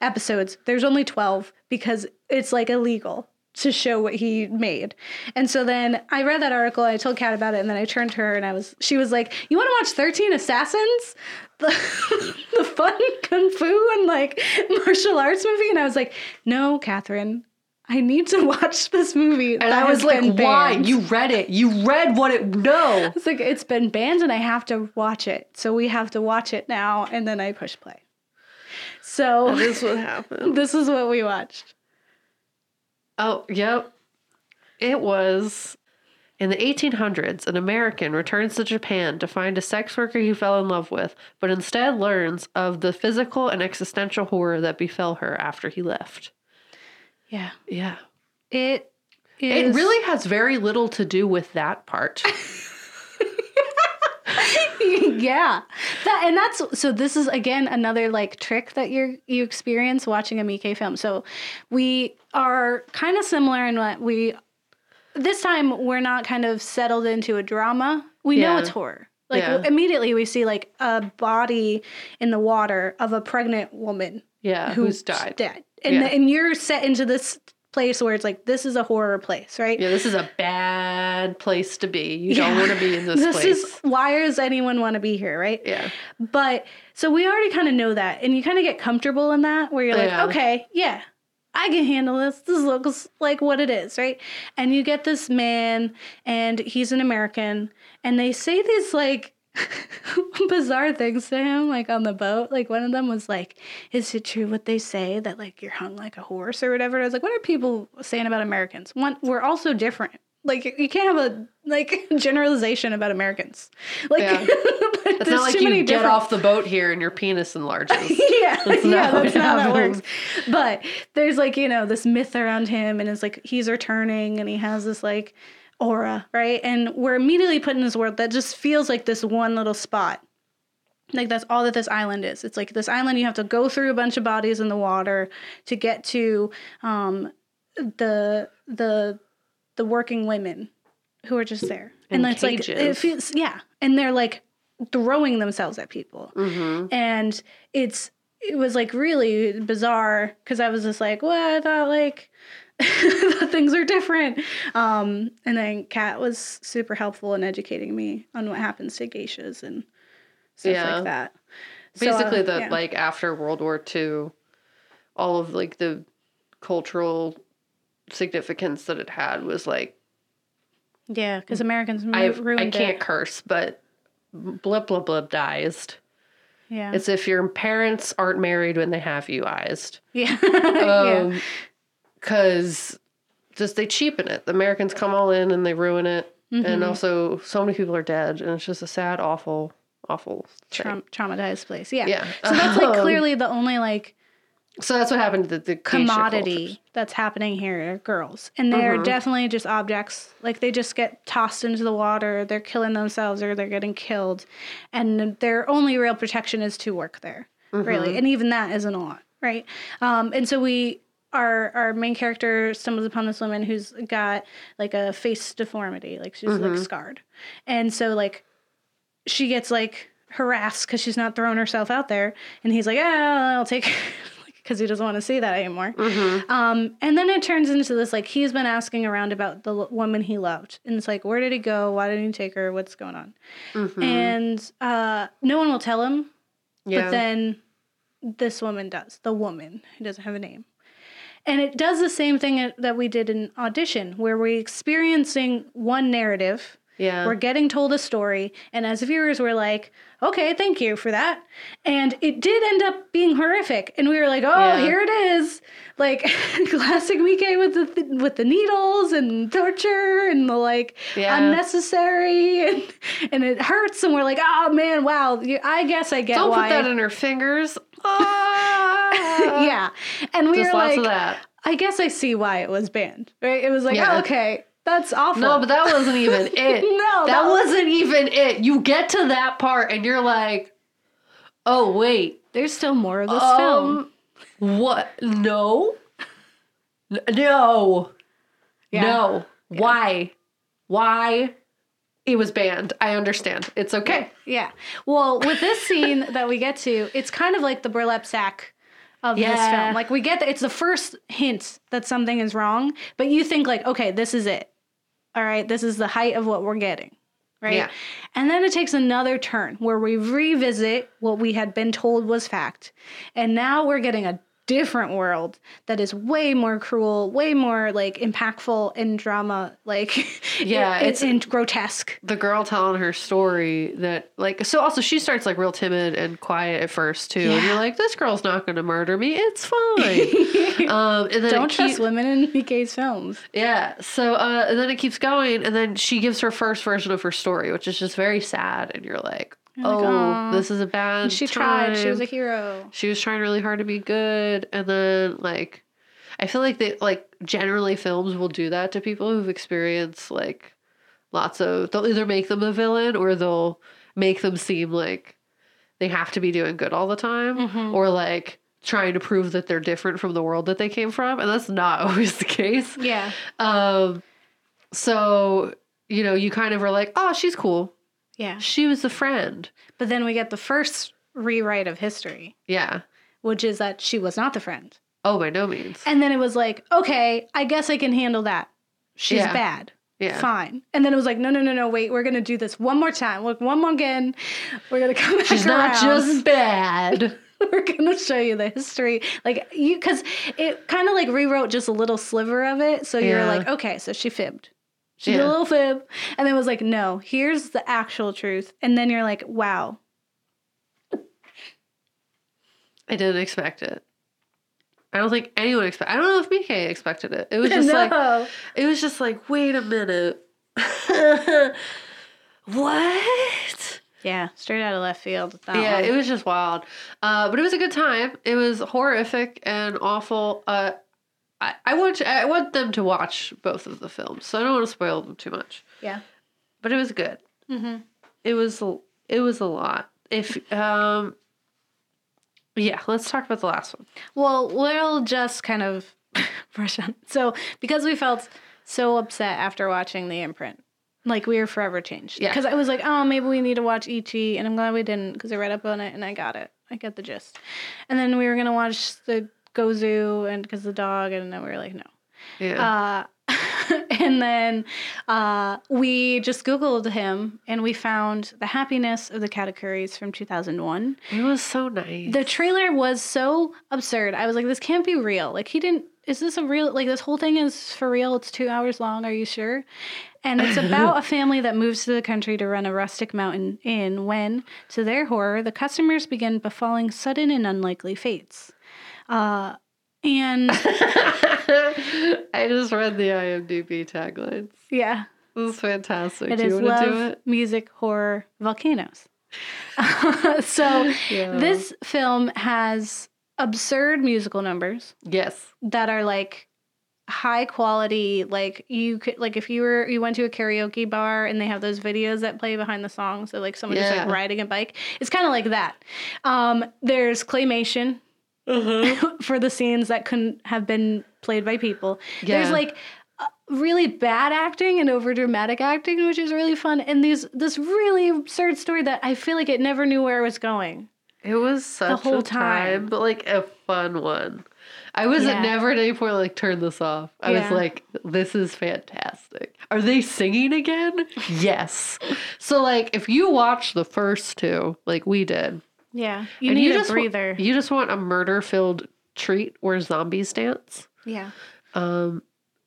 episodes. There's only 12 because it's like illegal to show what he made. And so then I read that article, I told Kat about it, and then I turned to her and I was, she was like, You want to watch 13 Assassins? (laughs) The, the fun kung fu and like martial arts movie? And I was like, No, Catherine. I need to (laughs) watch this movie. And I was like, why? You read it. You read what it no. (laughs) It's like it's been banned and I have to watch it. So we have to watch it now and then I push play. So This is what happened. this is what we watched. Oh, yep. It was in the 1800s, an American returns to Japan to find a sex worker he fell in love with, but instead learns of the physical and existential horror that befell her after he left. Yeah. Yeah. It is It really has very little to do with that part. (laughs) (laughs) yeah. That and that's so this is again another like trick that you you experience watching a Miike film. So we are kind of similar in what we this time we're not kind of settled into a drama. We know it's horror. Like Yeah. immediately we see like a body in the water of a pregnant woman Yeah, who's died. dead. And Yeah. and you're set into this place where it's like this is a horror place, right? Yeah, this is a bad place to be. You don't want to be in this, (laughs) This place. is why does anyone want to be here, right? yeah. But so we already kind of know that, and you kind of get comfortable in that where you're like, Yeah. okay, yeah, I can handle this. This looks like what it is, right? And you get this man, and he's an American, and they say these like (laughs) bizarre things to him, like on the boat. Like one of them was like, "Is it true what they say that like you're hung like a horse or whatever?" I was like, "What are people saying about Americans? One, we're all so different." Like you can't have a like (laughs) generalization about Americans. Like Yeah. (laughs) It's not like you get different- off the boat here and your penis enlarges. yeah, That's yeah, that's not how that works. But there's like you know this myth around him, and it's like he's returning, and he has this like aura, right? And we're immediately put in this world that just feels like this one little spot. Like that's all that this island is. It's like this island you have to go through a bunch of bodies in the water to get to um, the the the working women who are just there, In and it's like it feels yeah, and they're like throwing themselves at people hmm and it's it was like really bizarre because I was just like, well, I thought like (laughs) things are different. Um, and then Kat was super helpful in educating me on what happens to geishas and stuff Yeah. like that. So, uh, Basically, the yeah. like after World War II, all of like the cultural significance that it had was like yeah, because Americans I ru- ruined I can't it. curse, but blip blip blip dies. Yeah, It's if your parents aren't married when they have you eyes. yeah, (laughs) yeah. Um, cause just they cheapen it. The Americans come all in and they ruin it. Mm-hmm. And also so many people are dead and it's just a sad, awful, awful traumatized place. Yeah. Yeah. So that's like Um, clearly the only like So that's what happened to the, the commodity that's happening here girls and they're Mhm. definitely just objects like they just get tossed into the water they're killing themselves or they're getting killed and their only real protection is to work there Mm-hmm. really and even that isn't a lot right um, and so we our our main character stumbles upon this woman who's got like a face deformity like she's Mm-hmm. like scarred and so like she gets like harassed because she's not throwing herself out there and he's like ah i'll take (laughs) because he doesn't want to see that anymore Mm-hmm. um, and then it turns into this like he's been asking around about the l- woman he loved and it's like where did he go why didn't he take her what's going on Mhm. and uh, no one will tell him yeah. but then this woman does the woman who doesn't have a name and it does the same thing that we did in audition where we're experiencing one narrative yeah. we're getting told a story, and as viewers, we're like, okay, thank you for that. And it did end up being horrific, and we were like, oh, Yeah. here it is, like (laughs) classic Miike with the th- with the needles and torture and the like Yeah. unnecessary, and and it hurts, and we're like, oh man, wow, I guess I get Don't why. put that in her fingers. Ah. (laughs) (laughs) yeah, and we Just were lots like, of that. I guess I see why it was banned, right? It was like, Yeah. oh, okay, that's awful. No, but that wasn't even (laughs) it. No, that, that was- wasn't even it. You get to that part and you're like, oh wait, there's still more of this film. um, what? No, no, Yeah. no. Why? Why? It was banned. I understand. It's okay. Yeah. Well, with this scene that we get to, it's kind of like the burlap sack of this film. Like we get the, it's the first hint that something is wrong, but you think like, okay, this is it. All right, this is the height of what we're getting. Right? Yeah. And then it takes another turn where we revisit what we had been told was fact. And now we're getting a different world that is way more cruel, way more like impactful and drama like (laughs) Yeah, it's it's- and grotesque. the girl telling her story that like so also she starts like real timid and quiet at first too and you're like this girl's not gonna murder me it's fine (laughs) um and then Don't it trust keep- women in Miike's films. yeah so uh and then it keeps going and then she gives her first version of her story which is just very sad and you're like like, oh "Aw." this is a bad She tried. She was a hero. she was trying really hard to be good and then like i feel like they like generally films will do that to people who've experienced like lots of they'll either make them a villain or they'll make them seem like they have to be doing good all the time Mm-hmm. or like trying to prove that they're different from the world that they came from and that's not (laughs) always the case Yeah. um So, you know, you kind of are like, oh, she's cool. Yeah. She was the friend. But then we get the first rewrite of history, Yeah. which is that she was not the friend. Oh, by no means. And then it was like, okay, I guess I can handle that. She's Yeah. bad. Yeah. Fine. And then it was like, no, no, no, no, wait, we're gonna do this one more time. Look, one more again. We're gonna come back She's not just bad. (laughs) we're gonna show you the history like you because it kind of like rewrote just a little sliver of it so you're like okay so she fibbed she did a little fib and then was like no here's the actual truth and then you're like wow I didn't expect it. I don't think anyone expect. I don't know if Miike expected it. It was (laughs) just like it was just like wait a minute. (laughs) what? yeah straight out of left field yeah, one. it was just wild. Uh, but it was a good time. It was horrific and awful. Uh, I, I want I want them to watch both of the films, so I don't want to spoil them too much. yeah But it was good. mm-hmm. It was it was a lot. If um, yeah, let's talk about the last one. well we'll just kind of (laughs) brush on so because we felt so upset after watching the imprint like we were forever changed Yeah. because i was like oh maybe we need to watch ichi and i'm glad we didn't because i read up on it and i got it i get the gist and then we were gonna watch the gozu and because the dog and then we were like no Yeah. uh, (laughs) and then uh, we just googled him and we found the happiness of the katakuris from 2001 it was so nice. the trailer was so absurd. I was like, this can't be real. Like, he didn't. Is this a real? Like, this whole thing is for real. It's two hours long. Are you sure? And it's about (laughs) a family that moves to the country to run a rustic mountain inn when, to their horror, the customers begin befalling sudden and unlikely fates. Uh, and (laughs) I just read the IMDb taglines. yeah, This is fantastic. it do is you want to do it? music, horror, volcanoes. (laughs) so Yeah. this film has absurd musical numbers. Yes. that are like high quality like you could like if you were you went to a karaoke bar and they have those videos that play behind the songs so like someone just like riding a bike it's kind of like that um there's claymation (laughs) for the scenes that couldn't have been played by people there's like uh, really bad acting and over dramatic acting which is really fun and these this really absurd story that i feel like it never knew where it was going It was such whole a time, time. but like a fun one. I was Yeah. never at any point like turn this off. I Yeah. was like, this is fantastic. Are they singing again? (laughs) yes. So like if you watch the first two, like we did, yeah you and need a just breather you just want a murder filled treat where zombies dance. yeah Um,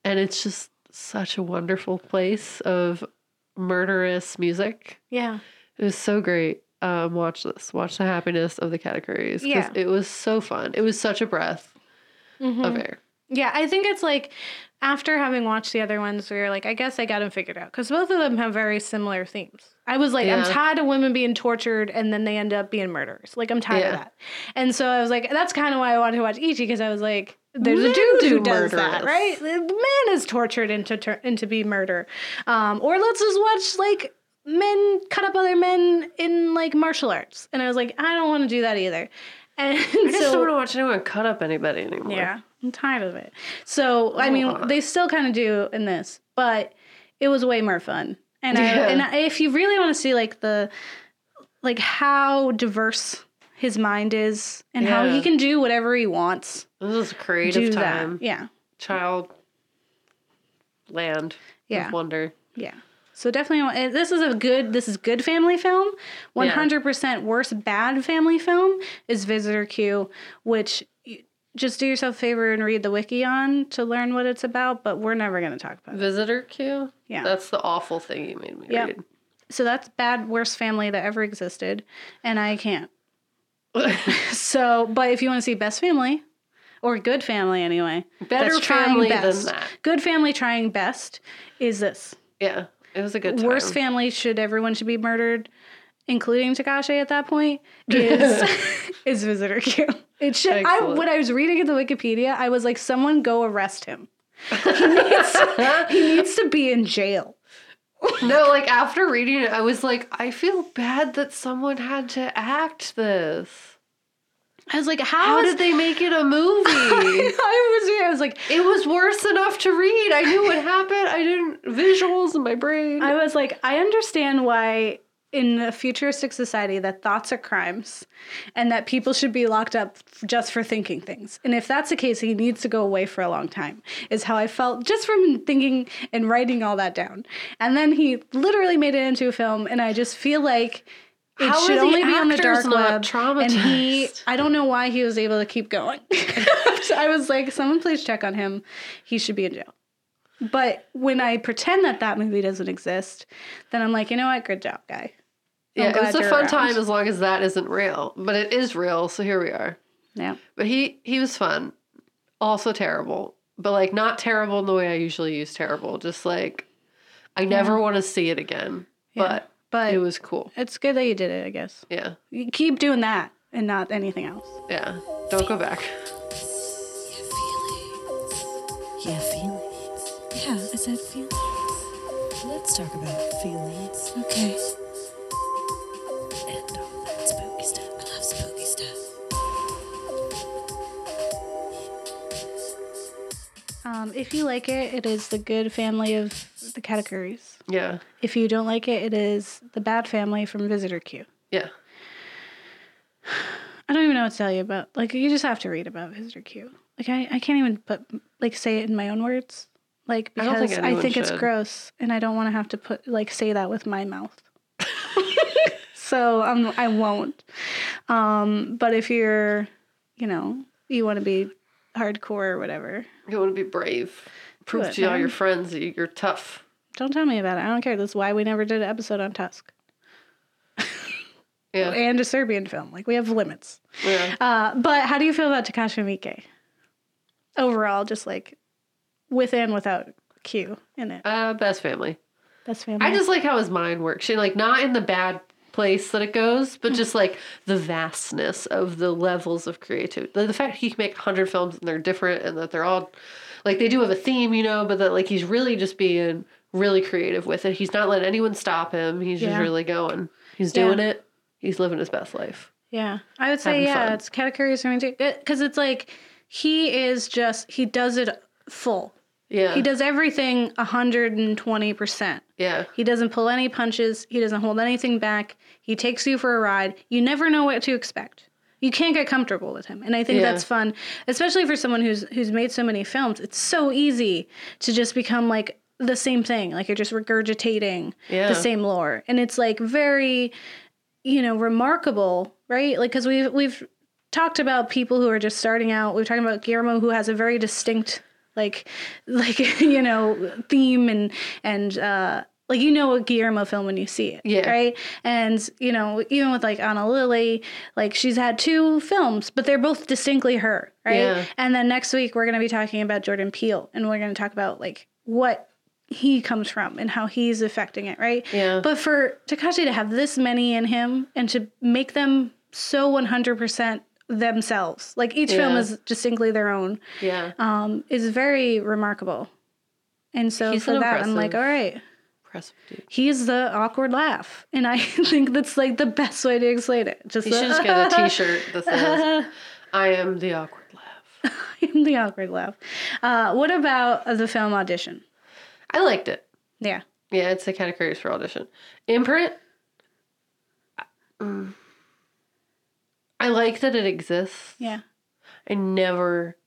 and it's just such a wonderful place of murderous music. yeah It was so great. Um, watch this. Watch the happiness of the Katakuris. Yeah. It was so fun. It was such a breath Mhm. of air. Yeah, I think it's like after having watched the other ones, we were like, I guess I got them figured out because both of them have very similar themes. I was like, I'm tired of women being tortured and then they end up being murderers. Like, I'm tired of that. And so I was like, that's kind of why I wanted to watch Ichi because I was like, there's a dude who does that, right? The man is tortured into tur- into be murder. Um, or let's just watch like men cut up other men in like martial arts. And I was like, I don't want to do that either. And I just so don't want to watch anyone cut up anybody anymore. yeah, I'm tired of it. So I mean, Ugh. they still kind of do in this, but it was way more fun. And I, and I, if you really want to see like the like how diverse his mind is and how he can do whatever he wants, This is creative do time. that. Yeah, Child land. Yeah. Of wonder. yeah. So definitely, eh, this is a good. This is good family film. One hundred percent worst bad family film is Visitor Q, which. Just do yourself a favor and read the wiki on to learn what it's about, but we're never going to talk about it. Visitor Q? Yeah. That's the awful thing you made me Yep. read. So that's bad, worst family that ever existed, and I can't. (laughs) So, but if you want to see best family, or good family anyway, Better family than best. that. Good family trying best is this. yeah. It was a good time. Worst family should everyone should be murdered, including Takashi at that point. Is (laughs) (laughs) is Visitor Q. It should. I when I was reading in the Wikipedia, I was like, someone go arrest him. He (laughs) needs, he needs to be in jail. No, like after reading it, I was like, I feel bad that someone had to act this. I was like, how, How is- did they make it a movie? I was I was like it was worse enough to read. I knew what happened. I didn't visuals in my brain. I was like, I understand why in a futuristic society that thoughts are crimes and that people should be locked up just for thinking things. And if that's the case, he needs to go away for a long time, is how I felt just from thinking and writing all that down. And then he literally made it into a film, and I just feel like it How should only be on the dark web. And he? I don't know why he was able to keep going. (laughs) So I was like, someone please check on him. He should be in jail. But when I pretend that that movie doesn't exist, then I'm like, you know what? Good job, guy. I'm yeah, it was a fun around. time as long as that isn't real. But it is real, so here we are. Yeah. But he he was fun. Also terrible. But like not terrible in the way I usually use terrible. Just like I never want to see it again. Yeah. But But it was cool. it's good that you did it, I guess. Yeah. You keep doing that and not anything else. Yeah. Don't go back. Yeah, feelings. Yeah, I said feelings. Let's talk about feelings. Okay. Um, if you like it, it is the good family of the Katakuris. Yeah. If you don't like it, it is the bad family from Visitor Q. Yeah. I don't even know what to tell you about. Like, you just have to read about Visitor Q. Like, I, I can't even put, like, say it in my own words. Like, I because think I think it's gross and I don't want to have to put, like, say that with my mouth. (laughs) so um, I won't. Um, but if you're, you know, you want to be hardcore or whatever, You want to be brave. Prove it, to all your friends that you're tough. don't tell me about it. I don't care. That's why we never did an episode on Tusk (laughs) Yeah. and a Serbian film. Like, we have limits. Yeah. Uh, but how do you feel about Takashi Miike? Overall, just like with and without Q in it. Uh, best family. That's family. I just like how his mind works. She like not in the bad place that it goes, but hmm. just like the vastness of the levels of creativity. The, the fact he can make hundred films and they're different and that they're all like they do have a theme, you know, but that like he's really just being really creative with it. He's not letting anyone stop him. He's just really going. He's Yeah. doing it. He's living his best life. yeah, I would say yeah. fun. It's Katakuris for me too, because it's like he is just he does it full. Yeah. He does everything hundred and twenty percent. Yeah. He doesn't pull any punches. He doesn't hold anything back. He takes you for a ride. You never know what to expect. You can't get comfortable with him, and I think Yeah. that's fun, especially for someone who's who's made so many films. It's so easy to just become like the same thing, like you're just regurgitating Yeah. the same lore, and it's like very, you know, remarkable, right? Like because we've we've talked about people who are just starting out. We've talked about Guillermo, who has a very distinct like like (laughs) you know theme and and uh like you know a Guillermo film when you see it, Yeah. right? And you know even with like Ana Lily, like she's had two films, but they're both distinctly her, right? Yeah. And then next week we're gonna be talking about Jordan Peele, and we're gonna talk about like what he comes from and how he's affecting it, right? Yeah. But for Takashi to have this many in him and to make them so 100% themselves, like each film is distinctly their own, Yeah. um, is very remarkable. And so He's for that, I'm like, all right, Impressive dude. he's the awkward laugh. And I (laughs) think that's like the best way to explain it. Just You should just get a (laughs) t-shirt that says (laughs) I am the awkward laugh. I'm the awkward laugh. Uh, what about the film audition? I liked it. Yeah. Yeah, it's the Katakuris for audition. Imprint. mm, I like that it exists. Yeah. I never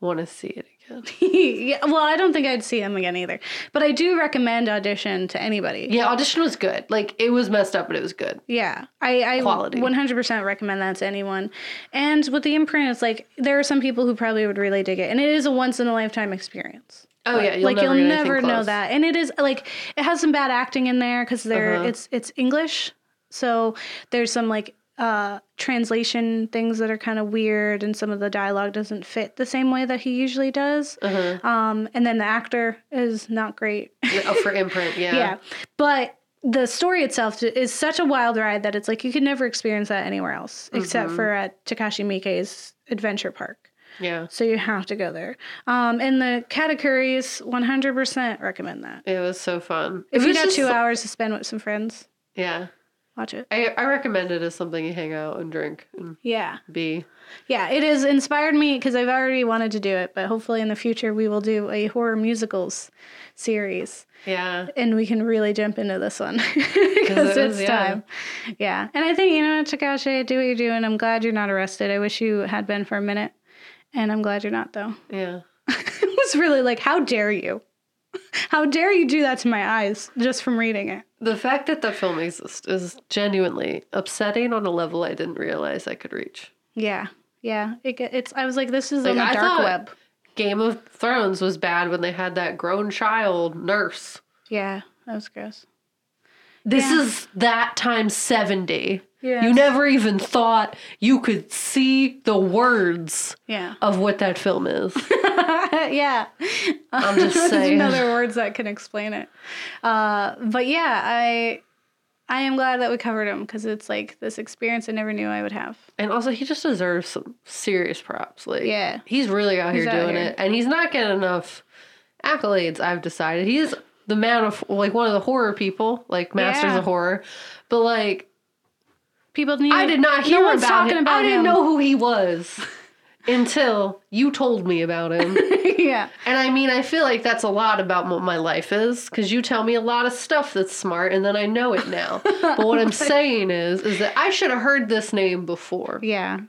want to see it again. (laughs) yeah. Well, I don't think I'd see him again either. But I do recommend audition to anybody. Yeah, audition was good. Like it was messed up, but it was good. Yeah, I, I Quality. 100% recommend that to anyone. And with the imprint, it's like there are some people who probably would really dig it, and it is a once in a lifetime experience. Oh yeah, you'll like never you'll never know close. that, and it is like it has some bad acting in there because there Uh-huh. it's it's English, so there's some like uh translation things that are kind of weird, and some of the dialogue doesn't fit the same way that he usually does. Uh-huh. Um, and then the actor is not great. Oh, for imprint, (laughs) yeah. Yeah. But the story itself is such a wild ride that it's like you could never experience that anywhere else Mm-hmm. except for at Takashi Miike's adventure park. Yeah. So you have to go there. Um, and the Katakuris, 100% recommend that. It was so fun. If you got two hours to spend with some friends, Yeah. Watch it. I, I recommend it as something you hang out and drink and Yeah. be. Yeah, it has inspired me because I've already wanted to do it, but hopefully in the future we will do a horror musicals series Yeah. and we can really jump into this one (laughs) because it it's yeah. time. Yeah. And I think, you know, Takashi, do what you do, and I'm glad you're not arrested. I wish you had been for a minute. And I'm glad you're not, though. Yeah. (laughs) it was really like, how dare you? (laughs) How dare you do that to my eyes just from reading it? The fact that the film exists is genuinely upsetting on a level I didn't realize I could reach. Yeah. Yeah. It, it's, I was like, this is Like, on the I dark web. Game of Thrones was bad when they had that grown child nurse. Yeah. That was gross. This Yeah. is that times 70. Yes. You never even thought you could see the words Yeah. of what that film is. (laughs) (laughs) yeah. I'm just (laughs) There's saying. no other words that can explain it. Uh, but yeah, I I am glad that we covered him because it's like this experience I never knew I would have. And also, he just deserves some serious props. Like, Yeah. he's really out He's here out doing here. it, and he's not getting enough accolades. I've decided he's the man of like one of the horror people, like masters Yeah. of horror. But like, People need. I did not hear one's about talking him. about I didn't know who he was until you told me about him. (laughs) yeah. And I mean, I feel like that's a lot about what my life is because you tell me a lot of stuff that's smart, and then I know it now. but what I'm (laughs) saying is, is that I should have heard this name before. Yeah.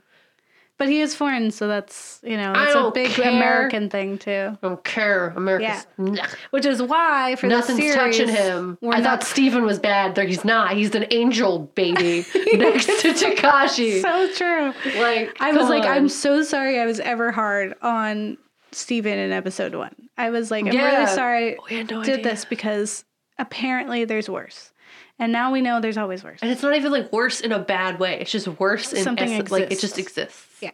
But he is foreign, so that's you know I it's a big care. American thing too. I don't care. America's Which is why for nothing's the series, touching him. I not thought Stephen was bad. There, he's not. He's an angel baby (laughs) next to Takashi. (laughs) so true. like I was come like. I'm so sorry I was ever hard on Stephen in episode one. I was like, I'm Yeah. really sorry oh, We had no did idea. this because apparently there's worse. And now we know there's always worse. And it's not even like worse in a bad way. It's just worse in Something essence. Like it just exists. Yeah.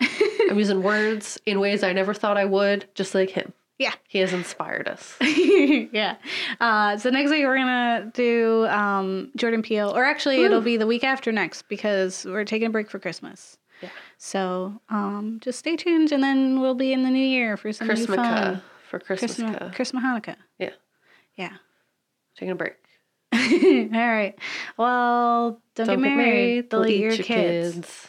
(laughs) I'm using words in ways I never thought I would, just like him. Yeah. He has inspired us. (laughs) yeah. Uh, so next week we're gonna do um, Jordan Peele, or actually it'll be the week after next because we're taking a break for Christmas. Yeah. So um, just stay tuned, and then we'll be in the new year for some new Christmaka fun. for Christmas. Christmas, Christmas Hanukkah. Yeah. Yeah. Taking a break. (laughs) All right. Well, don't, get married. Delete your kids. kids.